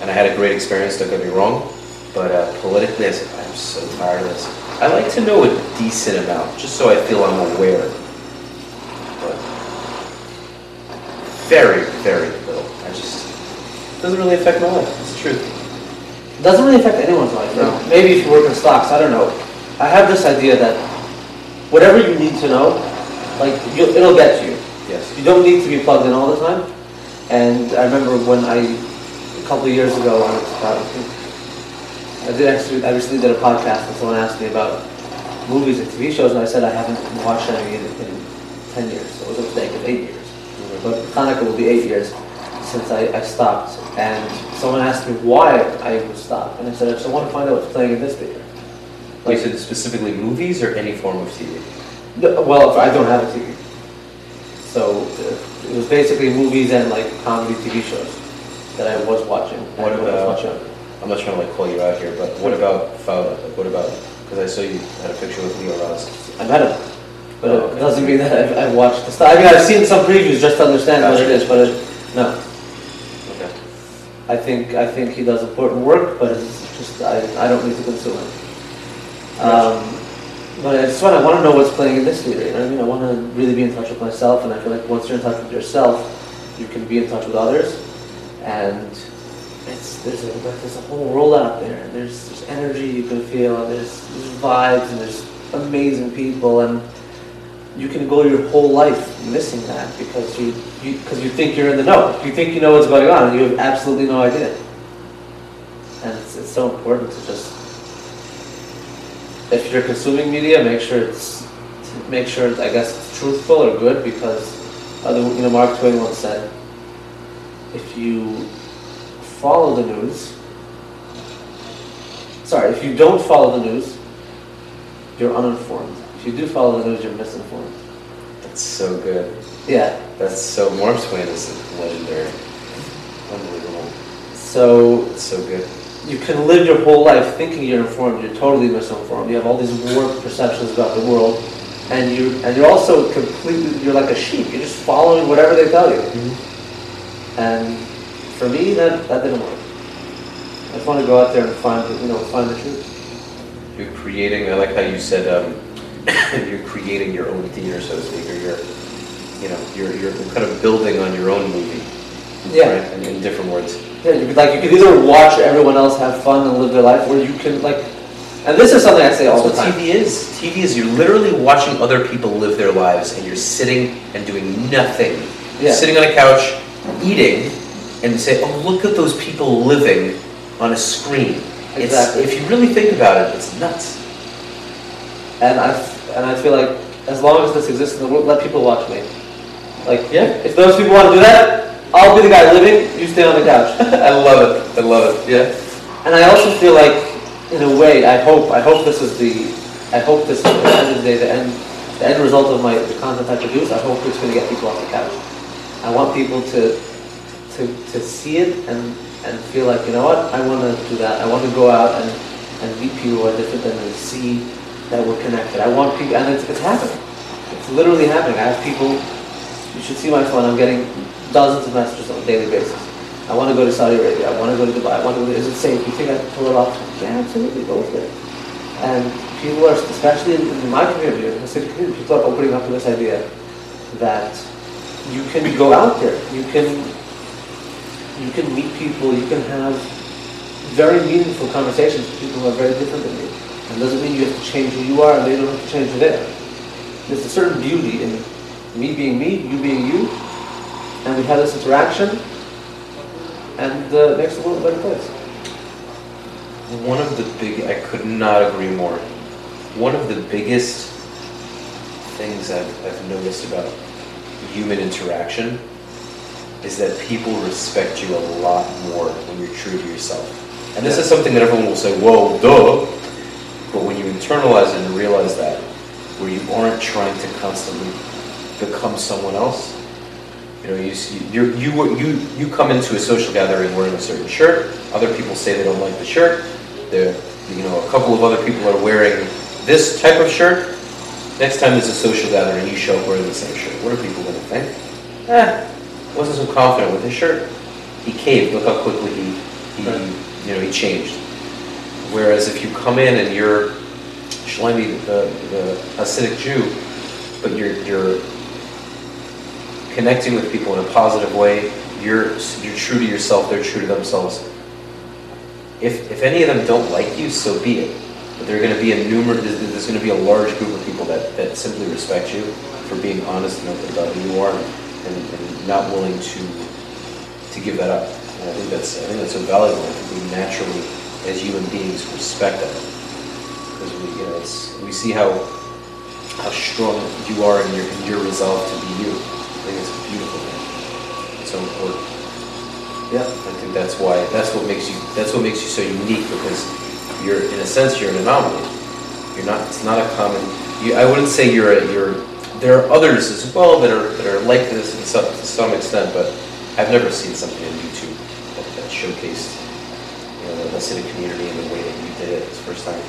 Speaker 2: and I had a great experience. Don't get me wrong, but uh, politically, I said I'm so tired of this. I like to know a decent amount, just so I feel I'm aware. But very, very little. I just doesn't really affect my life. It's true.
Speaker 3: It doesn't really affect anyone's life.
Speaker 2: No.
Speaker 3: Maybe if you work in stocks, I don't know. I have this idea that whatever you need to know, like it'll get to you.
Speaker 2: Yes.
Speaker 3: You don't need to be plugged in all the time. And I remember when I, a couple of years ago, I was I did actually, I recently did a podcast and someone asked me about movies and TV shows, and I said I haven't watched any in, in 10 years. So it was a mistake, was eight years. Mm-hmm. But Hanukkah will be eight years since I, I stopped. And someone asked me why I would stop. And I said, I just want to find out what's playing in this theater.
Speaker 2: Like, said specifically movies or any form of TV?
Speaker 3: No, Well, I don't have a TV. So uh, it was basically movies and like comedy TV shows that I was watching.
Speaker 2: What
Speaker 3: when I was
Speaker 2: about-
Speaker 3: younger.
Speaker 2: I'm not trying to like call you out here, but what about Fowler? Like, what about? Because I saw you had a picture with Leo Ross.
Speaker 3: I met him, but
Speaker 2: Oh,
Speaker 3: it doesn't mean that I've, I've watched the stuff. I mean, I've seen some previews just to understand what it is, but it.
Speaker 2: Okay.
Speaker 3: I think I think he does important work, but it's just I, I don't need to consume it. Um, but I just want I want to know what's playing in this theater. You know what I mean? I want to really be in touch with myself, and I feel like once you're in touch with yourself, you can be in touch with others, and it's there's a there's a whole world out there. There's there's energy you can feel, and there's, there's vibes, and there's amazing people, and you can go your whole life missing that because you because you, think you're in the know. You think you know what's going on, and you have absolutely no idea. And it's, it's so important to just if you're consuming media, make sure it's make sure I guess it's truthful or good because other you know Mark Twain once said if you follow the news sorry if you don't follow the news you're uninformed if you do follow the news you're misinformed
Speaker 2: That's so good.
Speaker 3: yeah
Speaker 2: That's so. Mark Twain is legendary. Unbelievable.
Speaker 3: so
Speaker 2: It's so good.
Speaker 3: you can live your whole life thinking you're informed you're totally misinformed you have all these warped perceptions about the world and you and you're also completely you're like a sheep you're just following whatever they tell you And for me, that, that didn't work. I just want to go out there and find, you know, find the truth.
Speaker 2: You're creating. I like how you said um, [COUGHS] you're creating your own theater, so to speak, or you're, you know, you're you're kind of building on your own movie.
Speaker 3: Yeah.
Speaker 2: Right? In, in different words.
Speaker 3: Yeah, you could, like, you could either watch everyone else have fun and live their life, or you can, like, and this is something I say all
Speaker 2: That's
Speaker 3: the
Speaker 2: what
Speaker 3: time.
Speaker 2: TV is. TV is you're literally watching other people live their lives, and you're sitting and doing nothing.
Speaker 3: Yeah.
Speaker 2: Sitting on a couch, eating, and say, "Oh, look at those people living on a screen." It's, if you really think about it, it's nuts.
Speaker 3: And I and I feel like as long as this exists in the world, let people watch me. Like,
Speaker 2: Yeah.
Speaker 3: if those people want to do that, I'll be the guy living. You stay on the couch. [LAUGHS]
Speaker 2: I love it. I love it. Yeah.
Speaker 3: And I also feel like, in a way, I hope I hope this is the I hope this is the end of the day the end the end result of my the content I produce. I hope it's going to get people off the couch. I want people to to to see it and and feel like you know what I want to do that. I want to go out and and meet people who are different than me, see that we're connected. I want people, and it's, it's happening. It's literally happening. I have people. You should see my phone. I'm getting dozens of messages on a daily basis. I want to go to Saudi Arabia. I want to go to Dubai. I want to go to, is it safe? You think I can pull it off? Yeah, absolutely, go for it. And people are, especially in, in my community, in the city community, people are opening up to this idea that you can go out there, you can, you can meet people, you can have very meaningful conversations with people who are very different than you. And doesn't mean you have to change who you are and they don't have to change who they are. There's a certain beauty in me being me, you being you, and we have this interaction, and uh, it makes the world a better place.
Speaker 2: One of the big, I could not agree more. One of the biggest things I've, I've noticed about human interaction is that people respect you a lot more when you're true to yourself. And this is something that everyone will say, whoa, duh. But when you internalize it and realize that, where you aren't trying to constantly become someone else, you know, you see, you're, you you you come into a social gathering wearing a certain shirt. Other people say they don't like the shirt. There, you know, a couple of other people are wearing this type of shirt. Next time there's a social gathering, you show up wearing the same shirt. What are people going to think? Eh, wasn't so confident with his shirt. He caved. Look how quickly he, he you know, he changed. Whereas if you come in and you're Shlomi, the, the Hasidic Jew, but you're you're connecting with people in a positive way. You're you're true to yourself. They're true to themselves. If if any of them don't like you, so be it. But there are going to be a numer. There's, going to be a large group of people that, that simply respect you for being honest and open about who you are, and, and not willing to to give that up. And I think that's I think that's so valuable. Naturally, as human beings, respect that because we you know it's we see how how strong you are in your in your resolve to be you. I think it's beautiful thing. It's so important.
Speaker 3: Yeah.
Speaker 2: I think that's why that's what makes you that's what makes you so unique because you're in a sense you're an anomaly. You're not it's not a common you I wouldn't say you're a you're there are others as well that are that are like this in some, to some extent, but I've never seen something on YouTube that, that showcased you the Hasidic community in the way that you did it this first time.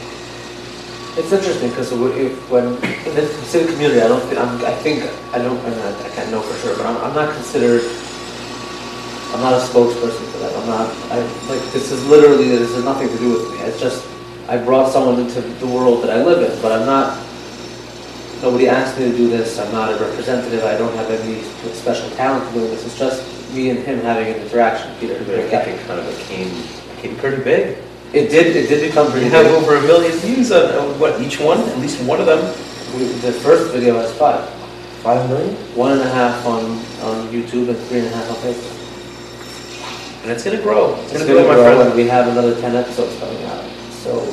Speaker 3: It's interesting because when in the Hasidic community, I don't think I'm, I think I don't I, mean, I can't know for sure, but I'm, I'm not considered. I'm not a spokesperson for that. I'm not. I like this is literally this has nothing to do with me. It's just I brought someone into the world that I live in, but I'm not. Nobody asked me to do this. I'm not a representative. I don't have any special talent for doing this. It's just me and him having an interaction. Peter,
Speaker 2: But I think kind of a became became pretty big.
Speaker 3: it did. It did become pretty big.
Speaker 2: You have
Speaker 3: big.
Speaker 2: over a million views on, on what each one, at least one of them.
Speaker 3: We, the first video has five.
Speaker 2: Five million,
Speaker 3: One and a half on, on YouTube and three and a half on Facebook.
Speaker 2: and it's gonna grow. It's,
Speaker 3: It's
Speaker 2: gonna,
Speaker 3: gonna
Speaker 2: grow, my
Speaker 3: grow and we have another ten episodes coming out. So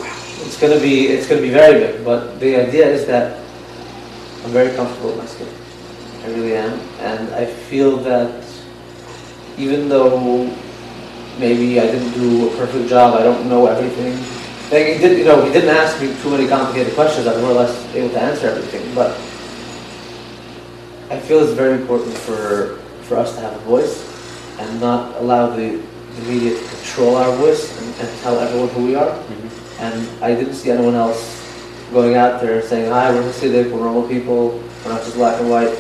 Speaker 3: it's gonna be, it's gonna be very big, but the idea is that I'm very comfortable with my skin. I really am. And I feel that even though maybe I didn't do a perfect job, I don't know everything. Like he did, you know, he didn't ask me too many complicated questions. I'm more or less able to answer everything. But I feel it's very important for for us to have a voice and not allow the, the media to control our voice and, and tell everyone who we are.
Speaker 2: Mhm.
Speaker 3: And I didn't see anyone else going out there saying, "Hi, we're Hasidic, we're normal people, we're not just black and white."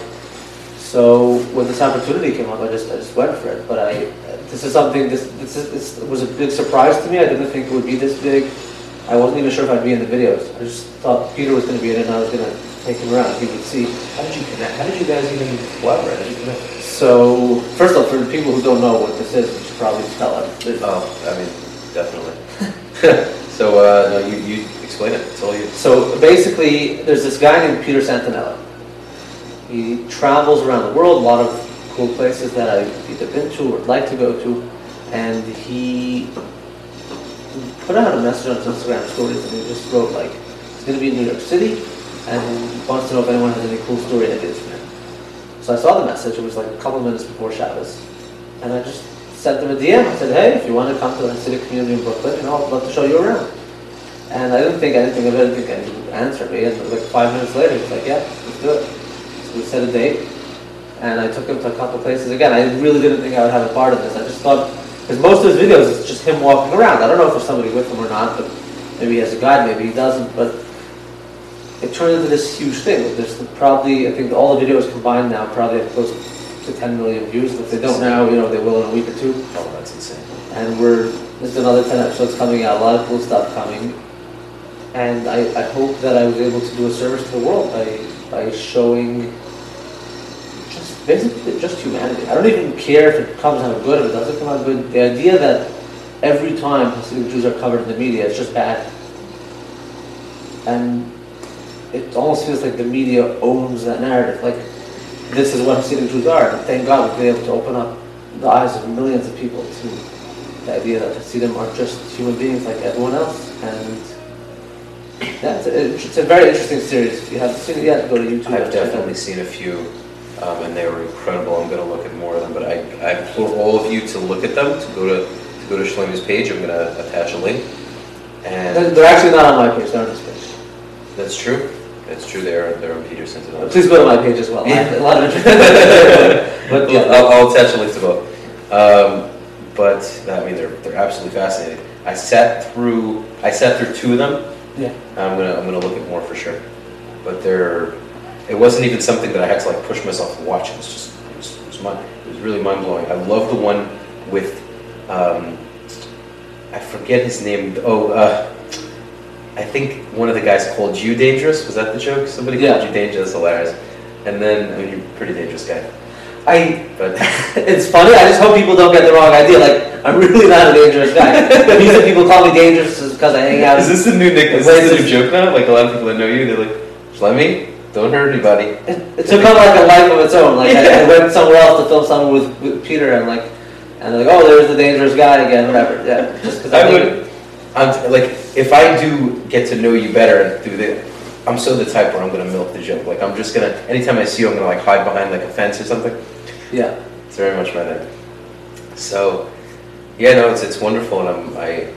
Speaker 3: So when this opportunity came up, I just I just went for it. But I this is something this this, is, this was a big surprise to me. I didn't think it would be this big. I wasn't even sure if I'd be in the videos. I just thought Peter was going to be in it, and I was going to take him around. He would see.
Speaker 2: How did you connect? How did you guys even collaborate? How did you connect?
Speaker 3: So first off, for the people who don't know what this is, we should probably tell them.
Speaker 2: Oh, I mean, definitely. [LAUGHS] so, uh, no, you, you explain it. It's all you.
Speaker 3: So basically, there's this guy named Peter Santenello. He travels around the world, a lot of cool places that I've either been to or like to go to, and he put out a message on Instagram stories and he just wrote like, he's going to be in New York City, and wants to know if anyone has any cool story ideas for him. So I saw the message. It was like a couple minutes before Shabbos, and I just sent them a DM. I said, "Hey, if you want to come to the Hasidic community in Brooklyn, you know, I'd love to show you around." And I didn't think anything of it. I didn't think anyone would answer me. And like five minutes later, he's like, "Yeah, let's do it." We set a date, and I took him to a couple places. Again, I really didn't think I would have a part of this. I just thought, because most of his videos it's just him walking around. I don't know if there's somebody with him or not, but maybe he has a guide, maybe he doesn't. But it turned into this huge thing. There's probably, I think all the videos combined now probably have close to 10 million views. If they don't now, you know, they will in a week or two.
Speaker 2: Oh, that's insane.
Speaker 3: And we're, there's another 10 episodes coming out, a lot of cool stuff coming. And I, I hope that I was able to do a service to the world by, by showing just basically just humanity. I don't even care if it comes out good, or it doesn't come out good. The idea that every time Hasidic Jews are covered in the media, it's just bad. And it almost feels like the media owns that narrative. Like, this is what Hasidic Jews are. And thank God we've been able to open up the eyes of millions of people to the idea that Hasidim are just human beings like everyone else. And yeah, it's a, it's a very interesting series. If you haven't seen it yet, go to YouTube.
Speaker 2: I've
Speaker 3: and check it out.
Speaker 2: definitely seen a few, um, and they were incredible. I'm going to look at more of them, but I, I implore all of you to look at them, to go to, to go to Shlomi's page. I'm going to attach a link.
Speaker 3: They're,
Speaker 2: And
Speaker 3: they're actually not on my page, they're on his page.
Speaker 2: that's true. That's true. They're, they're on Peterson's and.
Speaker 3: Please go to my page as well. Have [LAUGHS] a lot of [LAUGHS] but yeah,
Speaker 2: I'll, I'll attach a link to both. Um, but I mean, they're, they're absolutely fascinating. I sat through I sat through two of them.
Speaker 3: Yeah.
Speaker 2: I'm gonna I'm gonna look at more for sure. But they're it wasn't even something that I had to like push myself to watch. It was just it was it was, mind, it was really mind blowing. I love the one with um, I forget his name. Oh, uh, I think one of the guys called you dangerous. Was that the joke? Somebody
Speaker 3: Yeah.
Speaker 2: called you dangerous. Hilarious. And then I mean, you're a pretty dangerous guy.
Speaker 3: I
Speaker 2: But [LAUGHS]
Speaker 3: it's funny. I just hope people don't get the wrong idea. Like I'm really not a dangerous guy. the reason people call me dangerous is because I hang out.
Speaker 2: is this the new nick? Is this the new joke now? Like a lot of people that know you, they're like, Shlemmy, don't hurt anybody.
Speaker 3: It, it took on like a life of its own. Like I, I went somewhere else to film something with, with Peter, and like, and they're like, oh, there's the dangerous guy again. Whatever. Yeah. Just because
Speaker 2: I would, I'm like, if I do get to know you better and do the, I'm so the type where I'm gonna milk the joke. Like I'm just gonna, anytime I see you, I'm gonna like hide behind like a fence or something.
Speaker 3: Yeah.
Speaker 2: It's very much my thing. So, yeah, no, it's it's wonderful, and I'm, I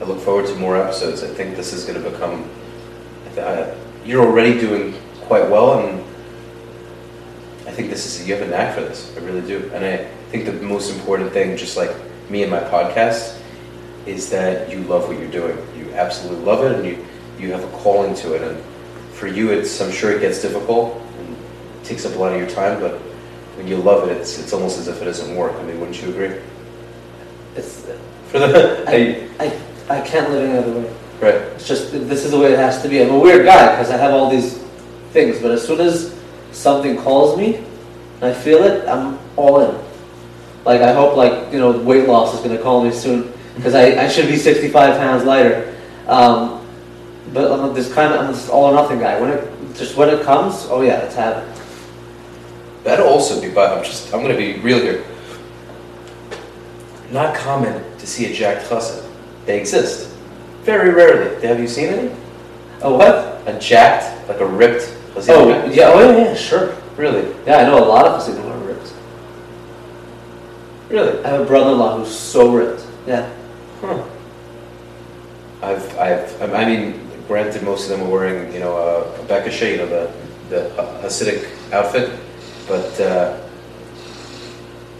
Speaker 2: I look forward to more episodes. I think this is gonna become. I th- I, you're already doing quite well, and I think this is you have a knack for this. I really do, and I think the most important thing, just like me and my podcast, is that you love what you're doing. You absolutely love it, and you you have a calling to it. And for you, it's I'm sure it gets difficult and takes up a lot of your time, but when you love it, it's it's almost as if it doesn't work. I mean, wouldn't you agree?
Speaker 3: It's
Speaker 2: For the [LAUGHS] I,
Speaker 3: I I can't live any other way.
Speaker 2: right,
Speaker 3: It's just this is the way it has to be. I'm a weird guy because I have all these things, but as soon as something calls me and I feel it, I'm all in. Like I hope, like you know, weight loss is going to call me soon because I, I should be 65 pounds lighter. Um, but I'm this kind of I'm this all or nothing guy. When it just when it comes, oh yeah, let's have it.
Speaker 2: That'll also be. But I'm just I'm gonna be real here. Not common to see a jacked chassid. They exist. Very rarely. Have you seen any?
Speaker 3: Oh what?
Speaker 2: A jacked, like a ripped chassid?
Speaker 3: Oh yeah, oh yeah, yeah, sure.
Speaker 2: Really?
Speaker 3: Yeah, I know a lot of Hasidim who are ripped.
Speaker 2: Really?
Speaker 3: I have a brother-in-law who's so ripped. Yeah.
Speaker 2: Huh. I've, I've, I mean, granted, most of them are wearing, you know, a, a bekishe, you know, the, the Hasidic outfit, but, uh,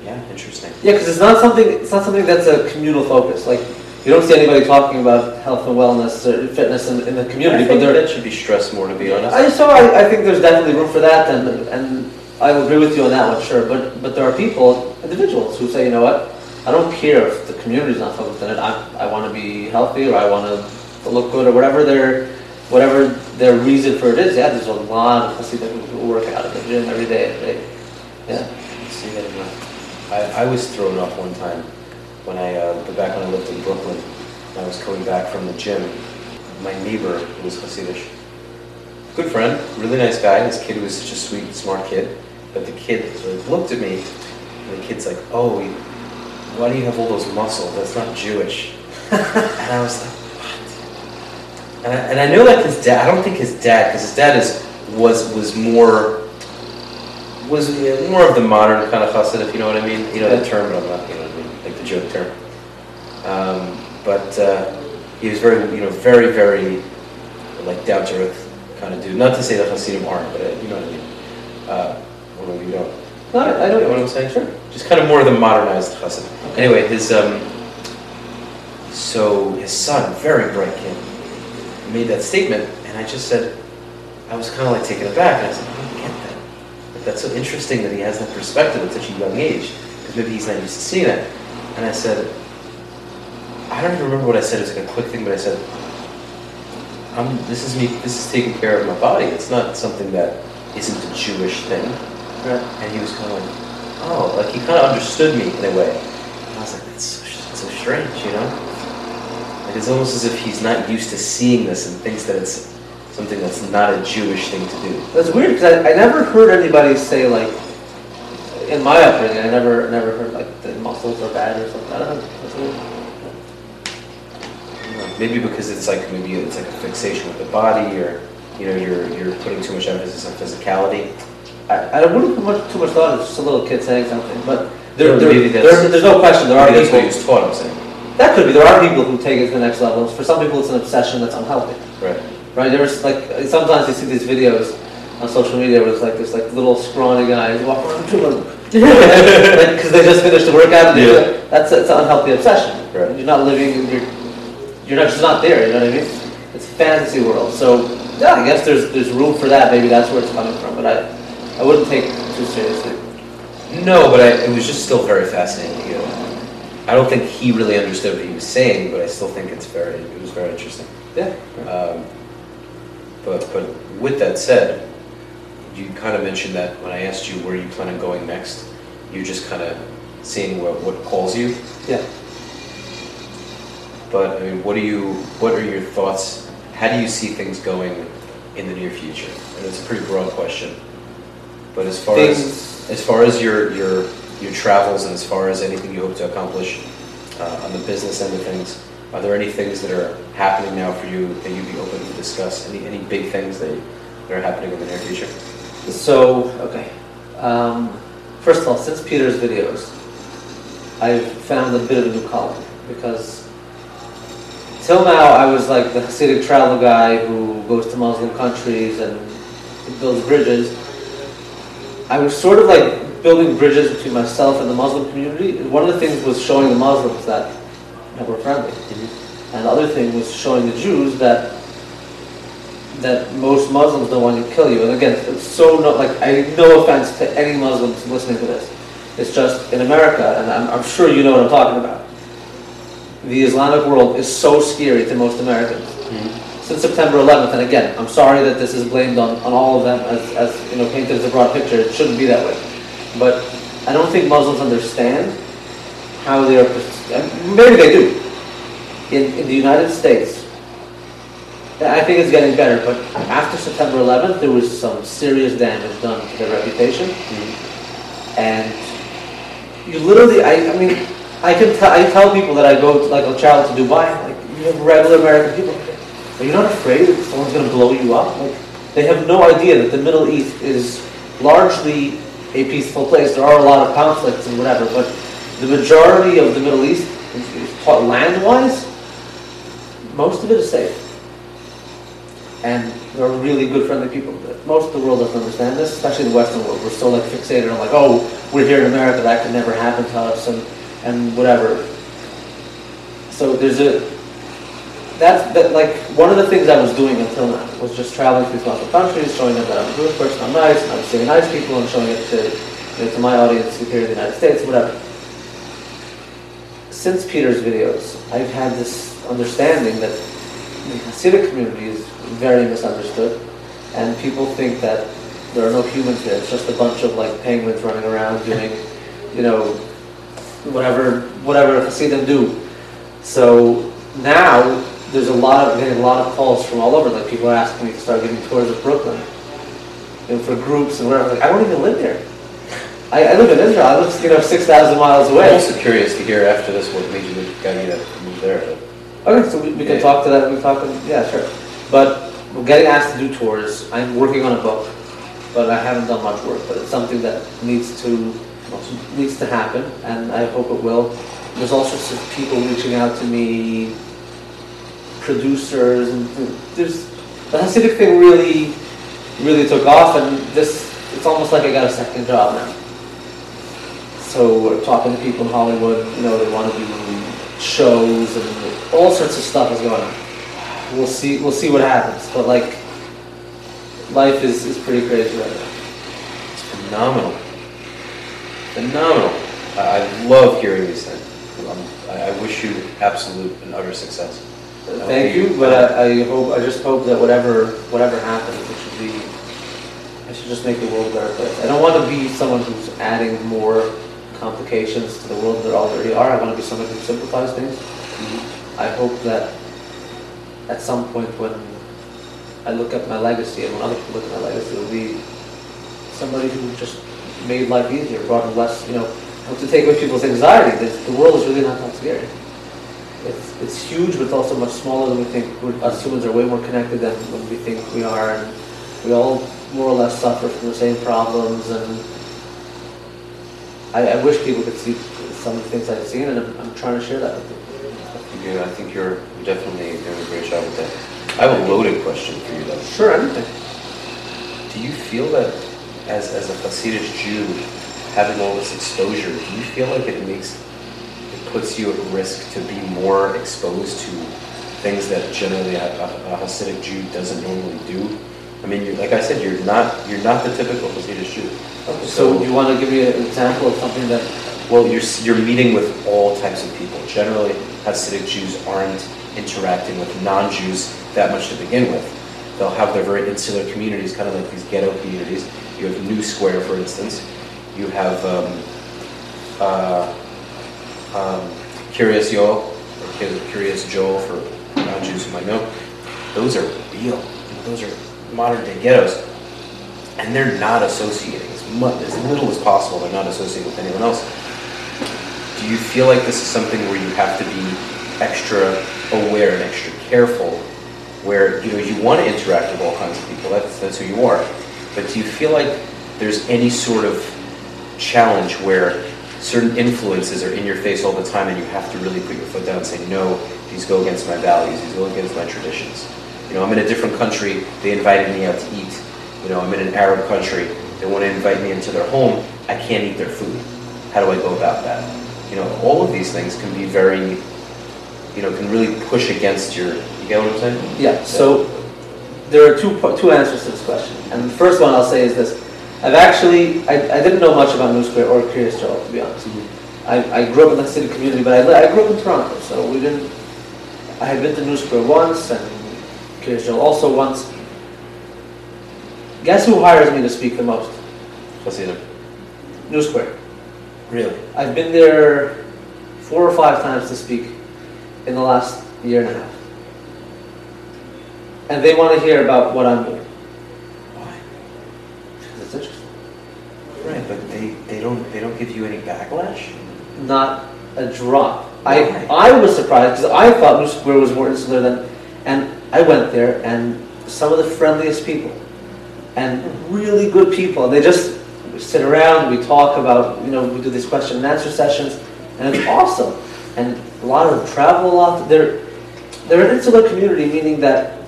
Speaker 2: yeah, interesting.
Speaker 3: Yeah, because it's not something. It's not something that's a communal focus. Like you don't see anybody talking about health and wellness or fitness in, in the community.
Speaker 2: I
Speaker 3: But
Speaker 2: think
Speaker 3: there,
Speaker 2: that should be stressed more, to be honest.
Speaker 3: I so I, I think there's definitely room for that, and and I agree with you on that one, sure. But but there are people, individuals, who say, you know what, I don't care if the community's not focused on it. I I want to be healthy or I want to look good or whatever their whatever their reason for it is. Yeah, there's a lot of Hasidim who work out at the gym every day. They, yeah.
Speaker 2: See that I, I was thrown off one time when I, uh, back when I lived in Brooklyn. I was coming back from the gym. My neighbor was Hasidish, good friend, really nice guy. His kid was such a sweet, smart kid. But the kid looked at me, and the kid's like, "Oh, why do you have all those muscles? That's not Jewish." [LAUGHS] and I was like? And I, and I know like his dad. I don't think his dad, because his dad is was was more was more of the modern kind of chassid, if you know what I mean. You know the term, but I'm not. You know what I mean, like the joke term. Um, but uh, he was very, you know, very, very like down to earth kind of dude. Not to say that Hasidim aren't, but uh, you know what I mean. Uh, or maybe you don't.
Speaker 3: No, I I
Speaker 2: don't. Know what I'm saying? Sure. Just kind of more of the modernized chassid. Anyway, his um, so his son, very bright kid, made that statement, and I just said, I was kind of like taken aback, and I said, I don't get that. Like, that's so interesting that he has that perspective at such a young age, because maybe he's not used to seeing that. And I said, I don't even remember what I said. It was like a quick thing, but I said, I'm, this is me. This is taking care of my body. It's not something that isn't a Jewish thing.
Speaker 3: Right.
Speaker 2: And he was kind of like, oh, like he kind of understood me in a way. And I was like, that's so, that's so strange, you know? Like it's almost as if he's not used to seeing this and thinks that it's something that's not a Jewish thing to do.
Speaker 3: That's weird because I, I never heard anybody say like, in my upbringing, I never never heard like the muscles are bad or something. I don't know. That's weird.
Speaker 2: I don't know, Maybe because it's like maybe it's like a fixation with the body, or you know, you're you're putting too much emphasis on physicality.
Speaker 3: I, I wouldn't put much, too much thought. It's just a little kid saying something, but there, there, there- there's no question. There are
Speaker 2: Maybe that's what he
Speaker 3: people.
Speaker 2: was taught. I'm saying.
Speaker 3: That could be. There are people who take it to the next level. For some people, it's an obsession that's unhealthy.
Speaker 2: Right.
Speaker 3: Right? There's like sometimes you see these videos on social media where it's like this like little scrawny guy who's walking around doing [LAUGHS] like because they just finished the workout. And
Speaker 2: Yeah.
Speaker 3: That's it's an unhealthy obsession.
Speaker 2: Right.
Speaker 3: You're not living. You're you're not just not there. You know what I mean? It's a fantasy world. So yeah, I guess there's there's room for that. Maybe that's where it's coming from. But I I wouldn't take it too seriously.
Speaker 2: No, but I, it was just still very fascinating to hear. I don't think he really understood what he was saying, but I still think it's very, it was very interesting.
Speaker 3: Yeah.
Speaker 2: Um, but, but with that said, you kind of mentioned that when I asked you where you plan on going next, you're just kind of seeing what, what calls you.
Speaker 3: Yeah.
Speaker 2: But I mean, what do you, what are your thoughts? How do you see things going in the near future? And it's a pretty broad question. But as far as as far as your, your, your travels and as far as anything you hope to accomplish uh, on the business end of things, are there any things that are happening now for you that you'd be open to discuss? Any, any big things that, that are happening in the near future?
Speaker 3: So, okay. Um, first of all, since Peter's videos, I've found a bit of a new calling because till now I was like the Hasidic travel guy who goes to Muslim countries and builds bridges. I was sort of like building bridges between myself and the Muslim community. One of the things was showing the Muslims that, we're friendly. Mm-hmm. And the other thing was showing the Jews that that most Muslims don't want to kill you. And again, it's so no, like I no offense to any Muslims listening to this. It's just in America, and I'm, I'm sure you know what I'm talking about. The Islamic world is so scary to most Americans. Mm-hmm. Since September 11th, and again, I'm sorry that this is blamed on, on all of them as, as you know painted as a broad picture. It shouldn't be that way. But I don't think Muslims understand how they are. Maybe they do. In, in the United States, I think it's getting better, but after September 11th, there was some serious damage done to their reputation. Mm-hmm. And you literally, I, I mean, I can tell, I tell people that I go to, like, a child to Dubai, like, you have regular American people. Are you not afraid that someone's going to blow you up? Like, they have no idea that the Middle East is largely a peaceful place. There are a lot of conflicts and whatever, but the majority of the Middle East, land-wise, most of it is safe and they're really good, friendly people. But most of the world doesn't understand this, especially the Western world. We're so like fixated on like, oh, we're here in America, that could never happen to us, and and whatever. So there's a that's that like one of the things I was doing until now was just traveling to these Muslim countries, showing them that I'm a Jewish person, I'm nice, I'm seeing nice people, and showing it to you know, to my audience here in the United States, whatever. Since Peter's videos, I've had this understanding that the Hasidic community is very misunderstood, and people think that there are no humans there. It's just a bunch of like penguins running around doing, you know, whatever whatever Hasidim do. So now there's a lot of getting a lot of calls from all over. Like people are asking me to start giving tours of Brooklyn, you know, for groups and whatever. Like I don't even live there. I, I live in Israel. I live, you know, six thousand miles away.
Speaker 2: I'm also curious to hear after this what made you got you to move there.
Speaker 3: Okay, so we, we can
Speaker 2: Yeah.
Speaker 3: talk to that. We talk. To, yeah, sure. But we're getting asked to do tours. I'm working on a book, but I haven't done much work. But it's something that needs to needs to happen, and I hope it will. There's all sorts of people reaching out to me, producers, and there's the Hasidic thing really, really took off, and this it's almost like I got a second job now. So we're talking to people in Hollywood, you know, they want to do shows and all sorts of stuff is going on. We'll see. We'll see what happens. But like, life is, is pretty crazy right now.
Speaker 2: It's phenomenal. Phenomenal. I, love hearing these things. I, I wish you absolute and utter success.
Speaker 3: Thank you, but I, I hope. I just hope that whatever whatever happens, it should be. I should just make the world a better place. I don't want to be someone who's adding more complications to the world that already are. I want to be someone who simplifies things. Mm-hmm. I hope that at some point when I look at my legacy and when other people look at my legacy, it'll be somebody who just made life easier, brought in less, you know, to take away people's anxiety. The world is really not that scary. It's, it's huge, but it's also much smaller than we think. We're, us humans are way more connected than we think we are, and we all more or less suffer from the same problems. And I, I wish people could see some of the things I've seen, and I'm, I'm trying to share that with them.
Speaker 2: You, I think you're definitely doing a great job with that. I have a loaded question for you though.
Speaker 3: Sure, anything.
Speaker 2: Do you feel that as, as a Hasidic Jew, having all this exposure, do you feel like it makes, puts you at risk to be more exposed to things that generally a, a, a Hasidic Jew doesn't normally do? I mean, you're, like I said, you're not, you're not the typical Hasidic Jew.
Speaker 3: Okay, so do you want to give me an example of something that,
Speaker 2: Well, you're, you're meeting with all types of people. Generally, Hasidic Jews aren't interacting with non-Jews that much to begin with. They'll have their very insular communities, kind of like these ghetto communities. You have New Square, for instance. You have um, uh, um, Kiryas or Kiryas Joel for non-Jews who might know. Those are real. Those are modern-day ghettos, and they're not associating as much, as little as possible. They're not associating with anyone else. Do you feel like this is something where you have to be extra aware and extra careful? Where you know you want to interact with all kinds of people. That's that's who you are. But do you feel like there's any sort of challenge where certain influences are in your face all the time, and you have to really put your foot down and say, no, these go against my values. These go against my traditions. You know, I'm in a different country. They invited me out to eat. You know, I'm in an Arab country. They want to invite me into their home. I can't eat their food. How do I go about that? You know, all of these things can be very, you know, can really push against your. You get what I'm saying?
Speaker 3: yeah, so there are two, two answers to this question. And the first one I'll say is this. I've actually, I, I didn't know much about New Square or Kiryas Joel, to be honest. I, I grew up in the city community, but I, I grew up in Toronto, so we didn't, I had been to New Square once and Kiryas Joel also once. Guess who hires me to speak the most?
Speaker 2: Hasidim.
Speaker 3: New Square.
Speaker 2: Really?
Speaker 3: I've been there four or five times to speak in the last year and a half. And they want to hear about what I'm doing.
Speaker 2: Why?
Speaker 3: Because it's interesting.
Speaker 2: Right, but they, they don't they don't give you any backlash.
Speaker 3: Not a drop. I? I was surprised because I thought New Square was more insular than, and I went there and some of the friendliest people and really good people. And they just sit around, we talk about, you know, we do these question and answer sessions, and it's awesome. And a lot of them travel a lot. They're, they're an insular community, meaning that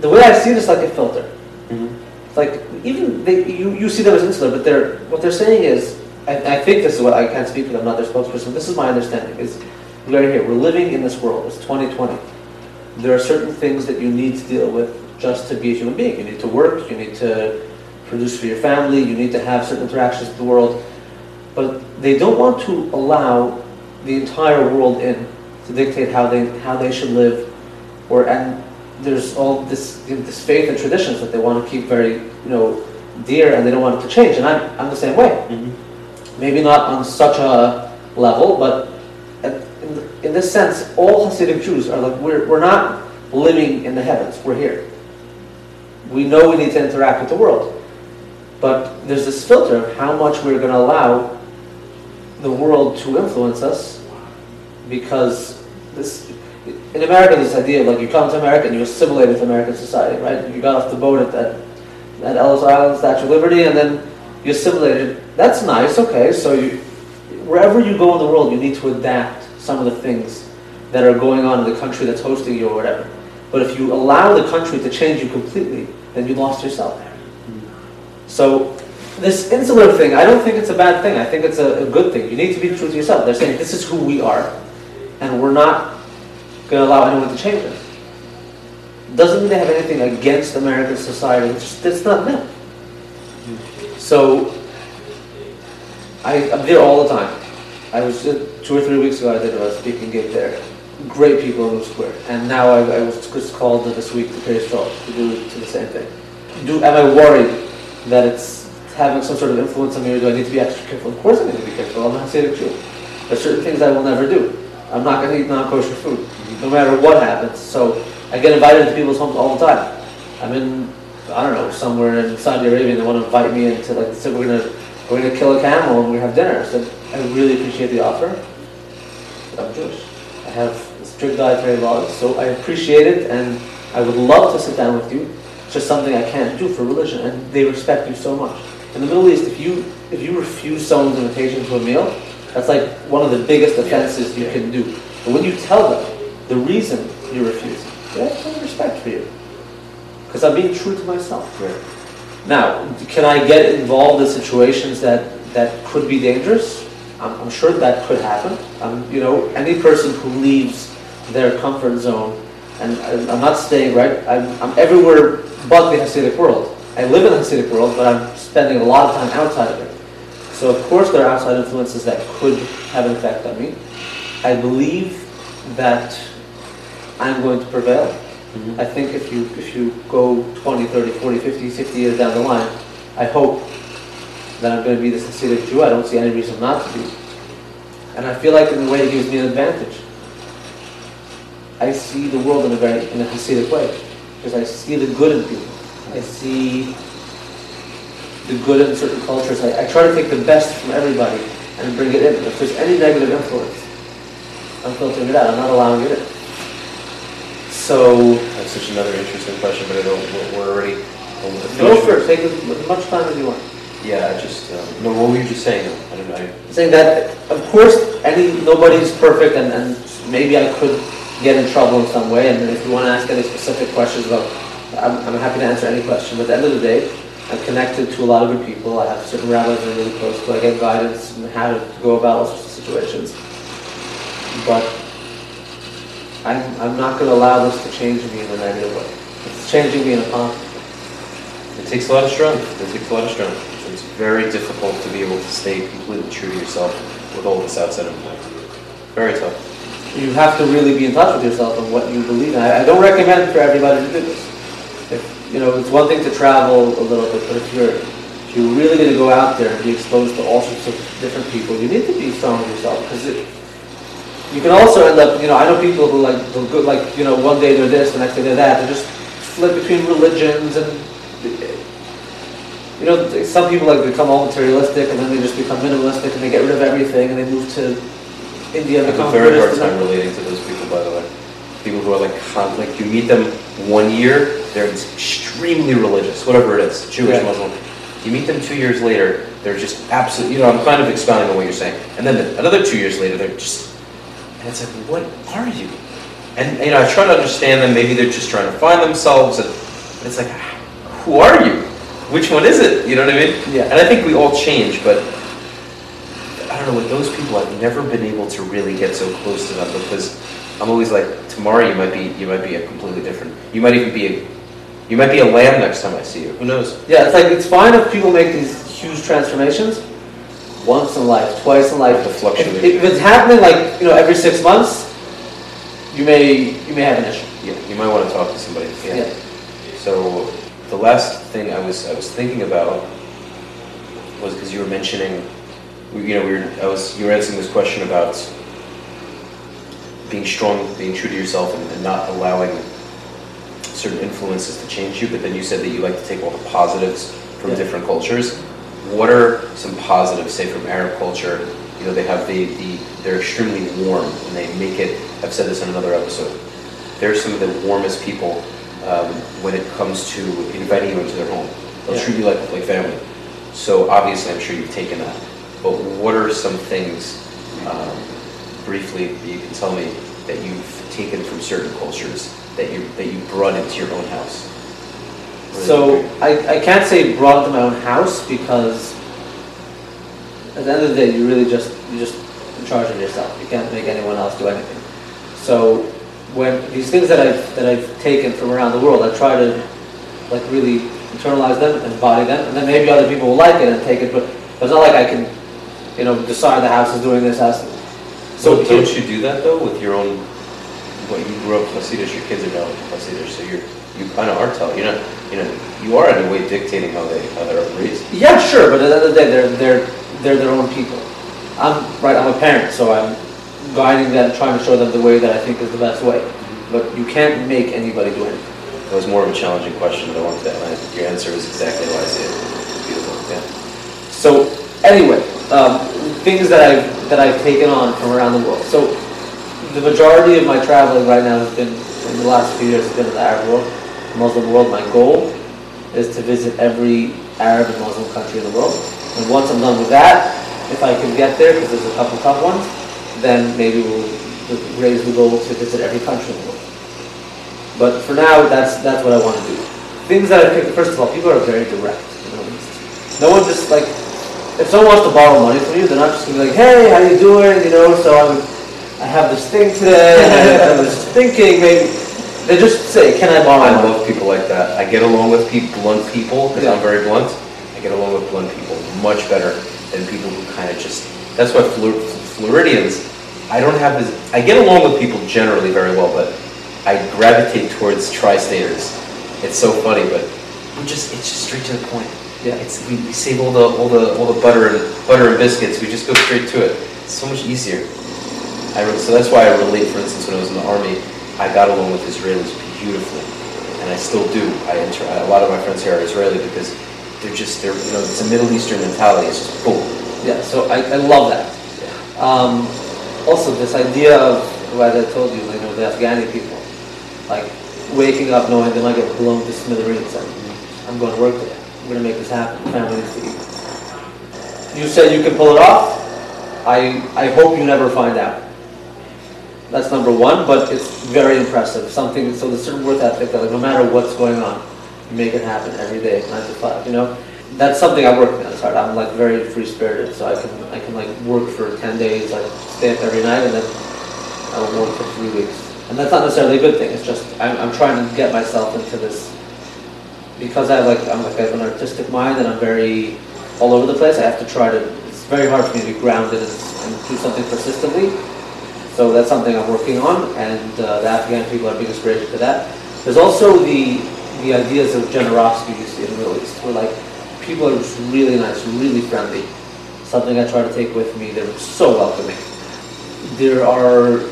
Speaker 3: the way I see it is like a filter. It's like even they, you, you see them as insular, but they're what they're saying is, I, I think this is what I can't speak for them, not their spokesperson. This is my understanding. Is we're here, we're living in this world. It's 2020. There are certain things that you need to deal with just to be a human being. You need to work. You need to produce for your family. You need to have certain interactions with the world. But they don't want to allow the entire world in to dictate how they how they should live, or and there's all this this faith and traditions that they want to keep very you know dear, and they don't want it to change. And I'm I'm the same way. Mm-hmm. Maybe not on such a level, but at- in, in this sense, all Hasidic Jews are like we're we're not living in the heavens. We're here. We know we need to interact with the world, but there's this filter of how much we're going to allow the world to influence us, because this in America, this idea of like you come to America and you assimilate with American society, right? You got off the boat at that at Ellis Island, Statue of Liberty, and then you assimilated. That's nice, okay. So you, wherever you go in the world, you need to adapt some of the things that are going on in the country that's hosting you or whatever. But if you allow the country to change you completely, then you lost yourself. So this insular thing, I don't think it's a bad thing. I think it's a, a good thing. You need to be true to yourself. They're saying this is who we are, and we're not going to allow anyone to change it. Doesn't mean they have anything against American society. It's just it's not them. So I, I'm there all the time. I was uh, two or three weeks ago. I did a speaking gig there. Great people in the square, and now I, I was just called this week to Paris to do to the same thing. Do am I worried that it's having some sort of influence on me, or do I need to be extra careful? Of course, I need to be careful. I'm a Hasidic Jew. There's certain things I will never do. I'm not going to eat non-kosher food, no matter what happens. So I get invited to people's homes all the time. I'm in, I don't know, somewhere in Saudi Arabia, and they want to invite me into like, they said we're gonna we're gonna kill a camel and we have dinner. I said I really appreciate the offer. I'm Jewish. I have strict dietary laws, so I appreciate it, and I would love to sit down with you. It's just something I can't do for religion, and they respect you so much. In the Middle East, if you if you refuse someone's invitation to a meal, that's like one of the biggest offenses you can do. But when you tell them the reason you're refusing, they have some respect for you. Because I'm being true to myself.
Speaker 2: Right.
Speaker 3: Now, can I get involved in situations that, that could be dangerous? I'm, I'm sure that could happen. Um, you know, any person who leaves their comfort zone, and I- I'm not staying, right? I'm, I'm everywhere but the Hasidic world. I live in the Hasidic world, but I'm spending a lot of time outside of it. So of course there are outside influences that could have an effect on me. I believe that I'm going to prevail.
Speaker 2: Mhm.
Speaker 3: I think if you if you go 20, 30, 40, 50, 60 years down the line, I hope that I'm going to be the Hasidic Jew. I don't see any reason not to be. And I feel like in a way it gives me an advantage. I see the world in a very in a Hasidic way. Because I see the good in people. I see the good in certain cultures. I, I try to take the best from everybody and bring it in. If there's any negative influence, I'm filtering it out. I'm not allowing it in. So
Speaker 2: That's such another interesting question, but I don't, we're- we're already.
Speaker 3: go for it. Take as much time as you want.
Speaker 2: Yeah, I just, um, no, what were you just saying? I don't know.
Speaker 3: Saying that of course any nobody's perfect and, and maybe I could get in trouble in some way and if you want to ask any specific questions about I'm, I'm happy to answer any question but at the end of the day I'm connected to a lot of good people I have certain rabbis I'm really close to I get guidance on how to go about all sorts of situations but I'm, I'm not going to allow this to change me in a negative way it's changing me in a positive
Speaker 2: It takes a lot of strength. It takes a lot of strength. It's very difficult to be able to stay completely true to yourself with all this outside influence. Very tough.
Speaker 3: you have to really be in touch with yourself and what you believe in. I, I don't recommend for everybody to do this. If, you know, it's one thing to travel a little bit, but if you're if you're really going to go out there and be exposed to all sorts of different people, you need to be strong with yourself because you can also end up. You know, I know people who like who go, like you know one day they're this, the next day they're that. They just flip between religions and. You know, some people like become all materialistic and then they just become minimalistic and they get rid of everything and they move to India
Speaker 2: I
Speaker 3: and
Speaker 2: have a
Speaker 3: become
Speaker 2: very hard time relating to those people, by the way. People who are like, like you meet them one year, they're extremely religious, whatever it is, Jewish,
Speaker 3: Yeah.
Speaker 2: Muslim. You meet them two years later, they're just absolutely, you know, I'm kind of expounding on what you're saying. And then the- another two years later, they're just, and it's like, what are you? And, you know, I try to understand them, maybe they're just trying to find themselves, and it's like, who are you? Which one is it? You know what I mean?
Speaker 3: Yeah.
Speaker 2: And I think we all change, but I don't know, with those people, I've never been able to really get so close to them because I'm always like, tomorrow you might be, you might be a completely different, you might even be a, you might be a lamb next time I see you. Who knows?
Speaker 3: Yeah, it's like it's fine if people make these huge transformations once in life, twice in life.
Speaker 2: The fluctuation.
Speaker 3: If, if it's happening like you know every six months, you may you may have an issue.
Speaker 2: Yeah, you might want to talk to somebody. Yeah.
Speaker 3: Yeah.
Speaker 2: So the last thing I was I was thinking about was because you were mentioning, we- you know, we were I was you were answering this question about being strong, being true to yourself, and, and not allowing certain influences to change you. But then you said that you like to take all the positives from
Speaker 3: Yeah.
Speaker 2: different cultures. What are some positives, say from Arab culture? You know, they have the, the they're extremely warm and they make it. I've said this in another episode. They're some of the warmest people um, when it comes to inviting you into their home. They'll
Speaker 3: Yeah.
Speaker 2: treat you like like family. So obviously, I'm sure you've taken that. But what are some things, um, briefly, that you can tell me that you've taken from certain cultures that you that you brought into your own house?
Speaker 3: So? I, I can't say brought to my own house because at the end of the day, you really just you just in charge of yourself. You can't make anyone else do anything. So when these things that I've that I've taken from around the world, I try to like really internalize them and embody them, and then maybe other people will like it and take it. But it's not like I can, you know, decide the house is doing this house.
Speaker 2: So
Speaker 3: So
Speaker 2: don't you do that though with your own? What you grew up Hasidish, your kids are now Hasidish, so you're you kind of are telling. You're not, you know, you are in a way dictating how they how they're raised.
Speaker 3: Yeah, sure, but at the end of the day, they're they're they're their own people. I'm right. I'm a parent, so I'm guiding them, trying to show them the way that I think is the best way. But you can't make anybody do anything.
Speaker 2: That was more of a challenging question, but I wanted that. And your answer is exactly how I see it. Beautiful. Yeah.
Speaker 3: So anyway, um, things that I've that I've taken on from around the world. So the majority of my traveling right now has been in the last few years has been in the Arab world, Muslim world. My goal is to visit every Arab and Muslim country in the world. And once I'm done with that, if I can get there, because there's a couple tough ones, then maybe we'll raise the goal to visit every country in the world. But for now, that's that's what I want to do. Things that I picked. First of all, people are very direct. You know, no one just like if someone wants to borrow money from you, they're not just gonna be like, "Hey, how you doing?" You know, so I'm, I have this thing today. and I was thinking maybe they just say, "Can I borrow
Speaker 2: I
Speaker 3: money?"
Speaker 2: love people like that. I get along with people, blunt people, because I'm very blunt. I get along with blunt people much better than people who kind of just. That's why Flor- Floridians. I don't have this. I get along with people generally very well, but I gravitate towards tri-staters. It's so funny, but we just it's just straight to the point.
Speaker 3: Yeah.
Speaker 2: It's we, we save all the all the all the butter and butter and biscuits. We just go straight to it. It's so much easier. I so that's why I relate. For instance, when I was in the army, I got along with Israelis beautifully, and I still do. I inter- a lot of my friends here are Israeli because they're just they're you know it's a Middle Eastern mentality. It's just boom.
Speaker 3: Yeah, so I, I love that. Um, also, this idea of what I told you, you know, the Afghani people, like waking up knowing they might get blown to smithereens. And I'm going to work today. I'm going to make this happen. Family needs to. You said you can pull it off. I I hope you never find out. That's number one, but it's very impressive. Something so there's certain work ethic that like, no matter what's going on, you make it happen every day, nine to five. You know, that's something I work on. It's hard. I'm like very free spirited, so I can I can like work for ten days, like stay up every night, and then I will work for three weeks. And that's not necessarily a good thing. It's just I'm, I'm trying to get myself into this because I like I'm like I have an artistic mind and I'm very all over the place. I have to try to. It's very hard for me to be grounded and, and do something persistently. So that's something I'm working on, and uh, the Afghan people are big inspiration to that. There's also the the ideas of generosity you see in the Middle East, where like people are just really nice, really friendly. Something I try to take with me. They're so welcoming. There are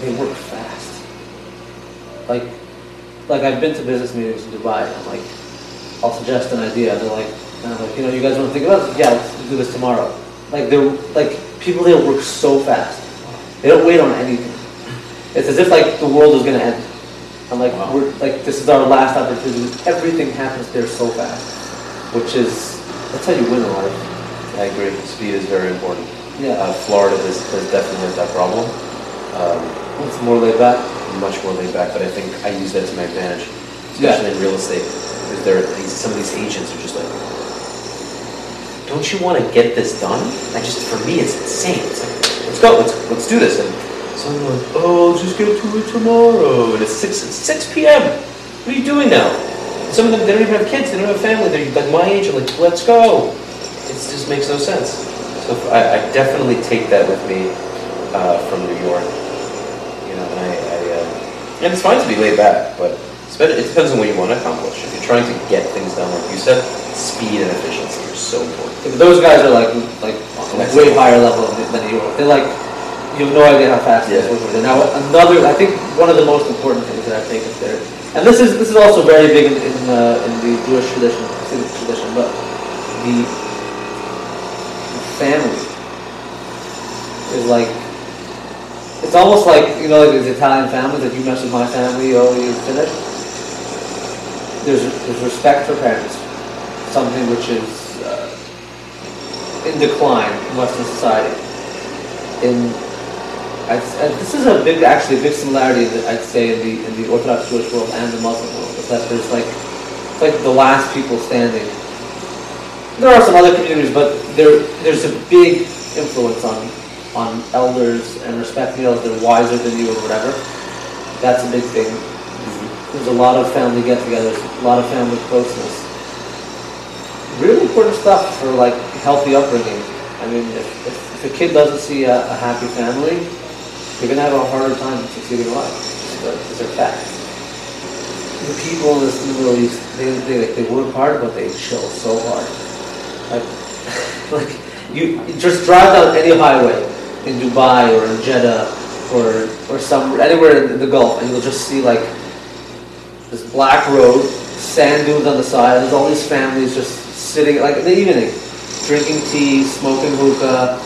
Speaker 3: they work fast. Like like I've been to business meetings in Dubai, and I'm like, I'll suggest an idea, they're like, and I'm like, you know, you guys want to think about it? Yeah, let's do this tomorrow. Like they're like people there work so fast. They don't wait on anything. It's as if like the world is gonna end. I'm like,
Speaker 2: Wow.
Speaker 3: we're like this is our last opportunity. Everything happens there so fast, which is that's how you win in life.
Speaker 2: I agree. Speed is very important.
Speaker 3: Yeah,
Speaker 2: Uh, Florida has, has definitely has that problem. Um,
Speaker 3: it's more laid back.
Speaker 2: much more laid back, but I think I use that to my advantage,
Speaker 3: Yeah.
Speaker 2: especially in real estate. Because there, these, some of these agents are just like, "Don't you want to get this done?" I just, for me, it's insane. It's like, "Let's go, let's let's do this." And some of them like, "Oh, I'll just get to it tomorrow," and it's six it's six p.m. What are you doing now? Some of them they don't even have kids, they don't have a family. They're like my age. I'm like, "Let's go." It just makes no sense. So I, I definitely take that with me uh, from New York. You know, and I, I uh, and it's fine to be laid back, but it depends on what you want to accomplish. If you're trying to get things done, like you said, speed and efficiency are so important.
Speaker 3: Yeah, those guys are like like a way higher level than you are. They're like you have no idea how fast
Speaker 2: Yeah.
Speaker 3: they're working. Now another, I think one of the most important things that I think is there, and this is this is also very big in in, uh, in the Jewish tradition, Hasidic tradition, but the family is like it's almost like you know like these Italian families like you mess with my family, oh you finish. There's there's respect for parents, something which is uh, in decline in Western society. In I'd, uh, this is a big, actually, a big similarity that I'd say in the in the Orthodox Jewish world and the Muslim world is that there's like it's like the last people standing. There are some other communities, but there there's a big influence on on elders and respecting elders. They're wiser than you or whatever. That's a big thing. There's a lot of family get-togethers, a lot of family closeness. Really important stuff for like healthy upbringing. I mean, if, if, if a kid doesn't see a, a happy family, you're gonna have a harder time succeeding in life. These are facts. The people in, this, Middle East, they, they, they work hard, but they chill so hard. Like, [LAUGHS] like you, just drive down any highway in Dubai or in Jeddah or or some anywhere in the Gulf, and you'll just see like this black road, sand dunes on the side. And there's all these families just sitting like in the evening, drinking tea, smoking hookah,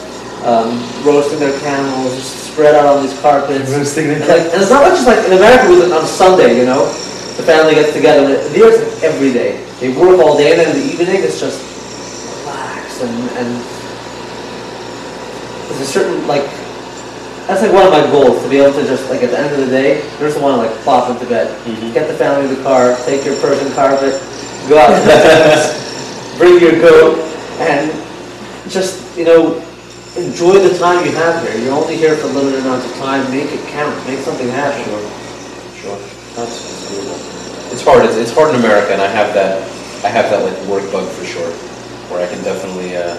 Speaker 3: um, roasting their camels, just spread out on these carpets.
Speaker 2: Roasting
Speaker 3: And, like, and it's not just like in America with on Sunday, you know, the family gets together. There it's every day. They work all day, and then in the evening it's just relax and and there's a certain like that's like one of my goals to be able to just like at the end of the day, I just want to like plop into bed,
Speaker 2: Mhm.
Speaker 3: get the family in the car, take your Persian carpet, go out to the [LAUGHS] bring your goat, and just you know enjoy the time you have here. You're only here for a limited amount of time. Make it count. Make something happen.
Speaker 2: Sure, that's, that's doable. It's hard. It's, it's hard in America, and I have that. I have that like work bug for sure, where I can definitely uh,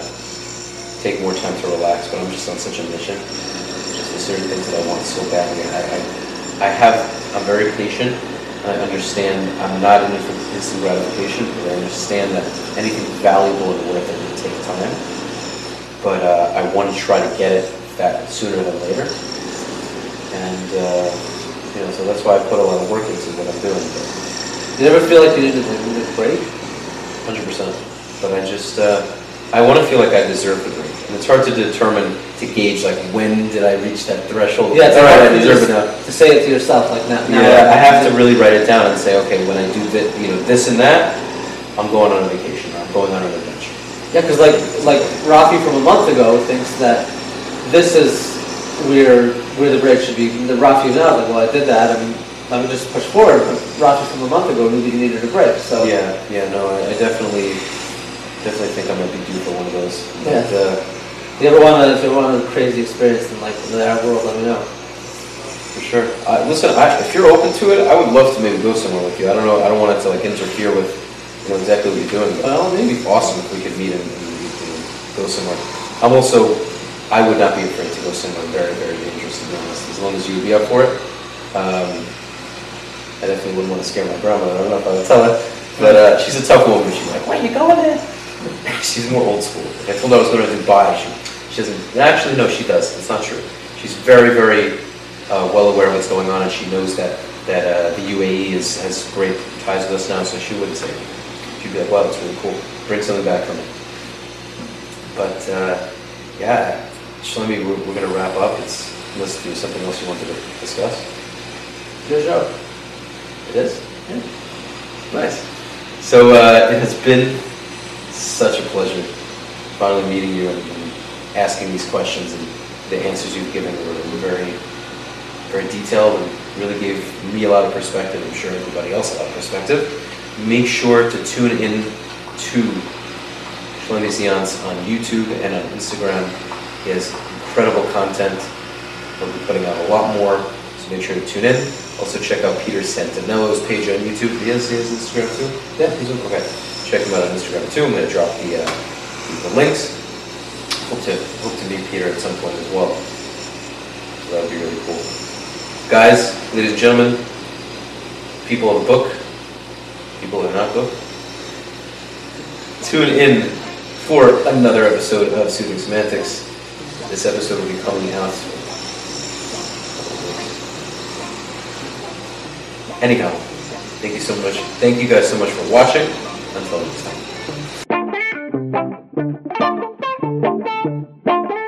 Speaker 2: take more time to relax. But I'm just on such a mission. Just certain things that I want so badly. I, I, I have. I'm very patient. I understand. I'm not in it for instant gratification, but I understand that anything valuable and worth it will take time. But uh, I want to try to get it that sooner than later. And uh, you know, so that's why I put a lot of work into what I'm doing.
Speaker 3: You never feel like you need a break?
Speaker 2: Hundred percent. But I just, uh, I want to feel like I deserve the break, and it's hard to determine to gauge like when did I reach that threshold.
Speaker 3: Yeah, it's
Speaker 2: all right, I deserve now.
Speaker 3: To say it to yourself like that.
Speaker 2: Yeah, I have to really write it down and say, okay, when I do this, you know, this and that, I'm going on a vacation, or I'm going on an adventure.
Speaker 3: Yeah, because like like Rafi from a month ago thinks that this is where where the break should be. The Rafi now like, well, I did that, and let me just push forward. But Rafi from a month ago knew that he needed a break. So
Speaker 2: Yeah, yeah, no, I, I definitely, definitely think I might be due for one of those.
Speaker 3: Yeah.
Speaker 2: But, uh,
Speaker 3: if you ever want to, if you ever want a crazy experience in like in the Arab world, let me know.
Speaker 2: For sure. Uh, listen, I, if you're open to it, I would love to maybe go somewhere with you. I don't know. I don't want it to like interfere with you know exactly what you're doing. But
Speaker 3: Well,
Speaker 2: it'd be awesome if we could meet and, and, and go somewhere. I'm also, I would not be afraid to go somewhere very, very dangerous. To be honest, as long as you would be up for it. Um, I definitely wouldn't want to scare my grandmother. I don't know if I would tell her, but uh, she's a tough woman. She's like, "Where are you going there?" [LAUGHS] she's more old school. Like, I told her I was going to Dubai. She, she doesn't. Actually, no, she does. It's not true. She's very, very uh, well aware of what's going on, and she knows that that uh, the UAE is, has great ties with us now. So she wouldn't say. anything. She'd be like, "Wow, that's really cool. Bring something back for me." But uh, yeah, Shlomi, we're, we're going to wrap up. It's unless there's something else you wanted to discuss.
Speaker 3: Good job.
Speaker 2: It is? Yeah. Nice. So uh, it has been such a pleasure finally meeting you asking these questions and the answers you've given were, very, very detailed and really gave me a lot of perspective. I'm sure everybody else a lot of perspective. Make sure to tune in to Shlomi Zionce on YouTube and on Instagram. He has incredible content. We'll be putting out a lot more, so make sure to tune in. Also check out Peter Santenello's page on YouTube. He has, he has Instagram too?
Speaker 3: Yeah, he's okay.
Speaker 2: Check him out on Instagram too. I'm going to drop the, uh, the links. Hope to, hope to meet Peter at some point as well. So that would be really cool. Guys, ladies and gentlemen, people of the book, people who are not book, tune in for another episode of Soothing Semantics. This episode will be coming out. Anyhow, thank you so much. Thank you guys so much for watching. Until next time. Thank you.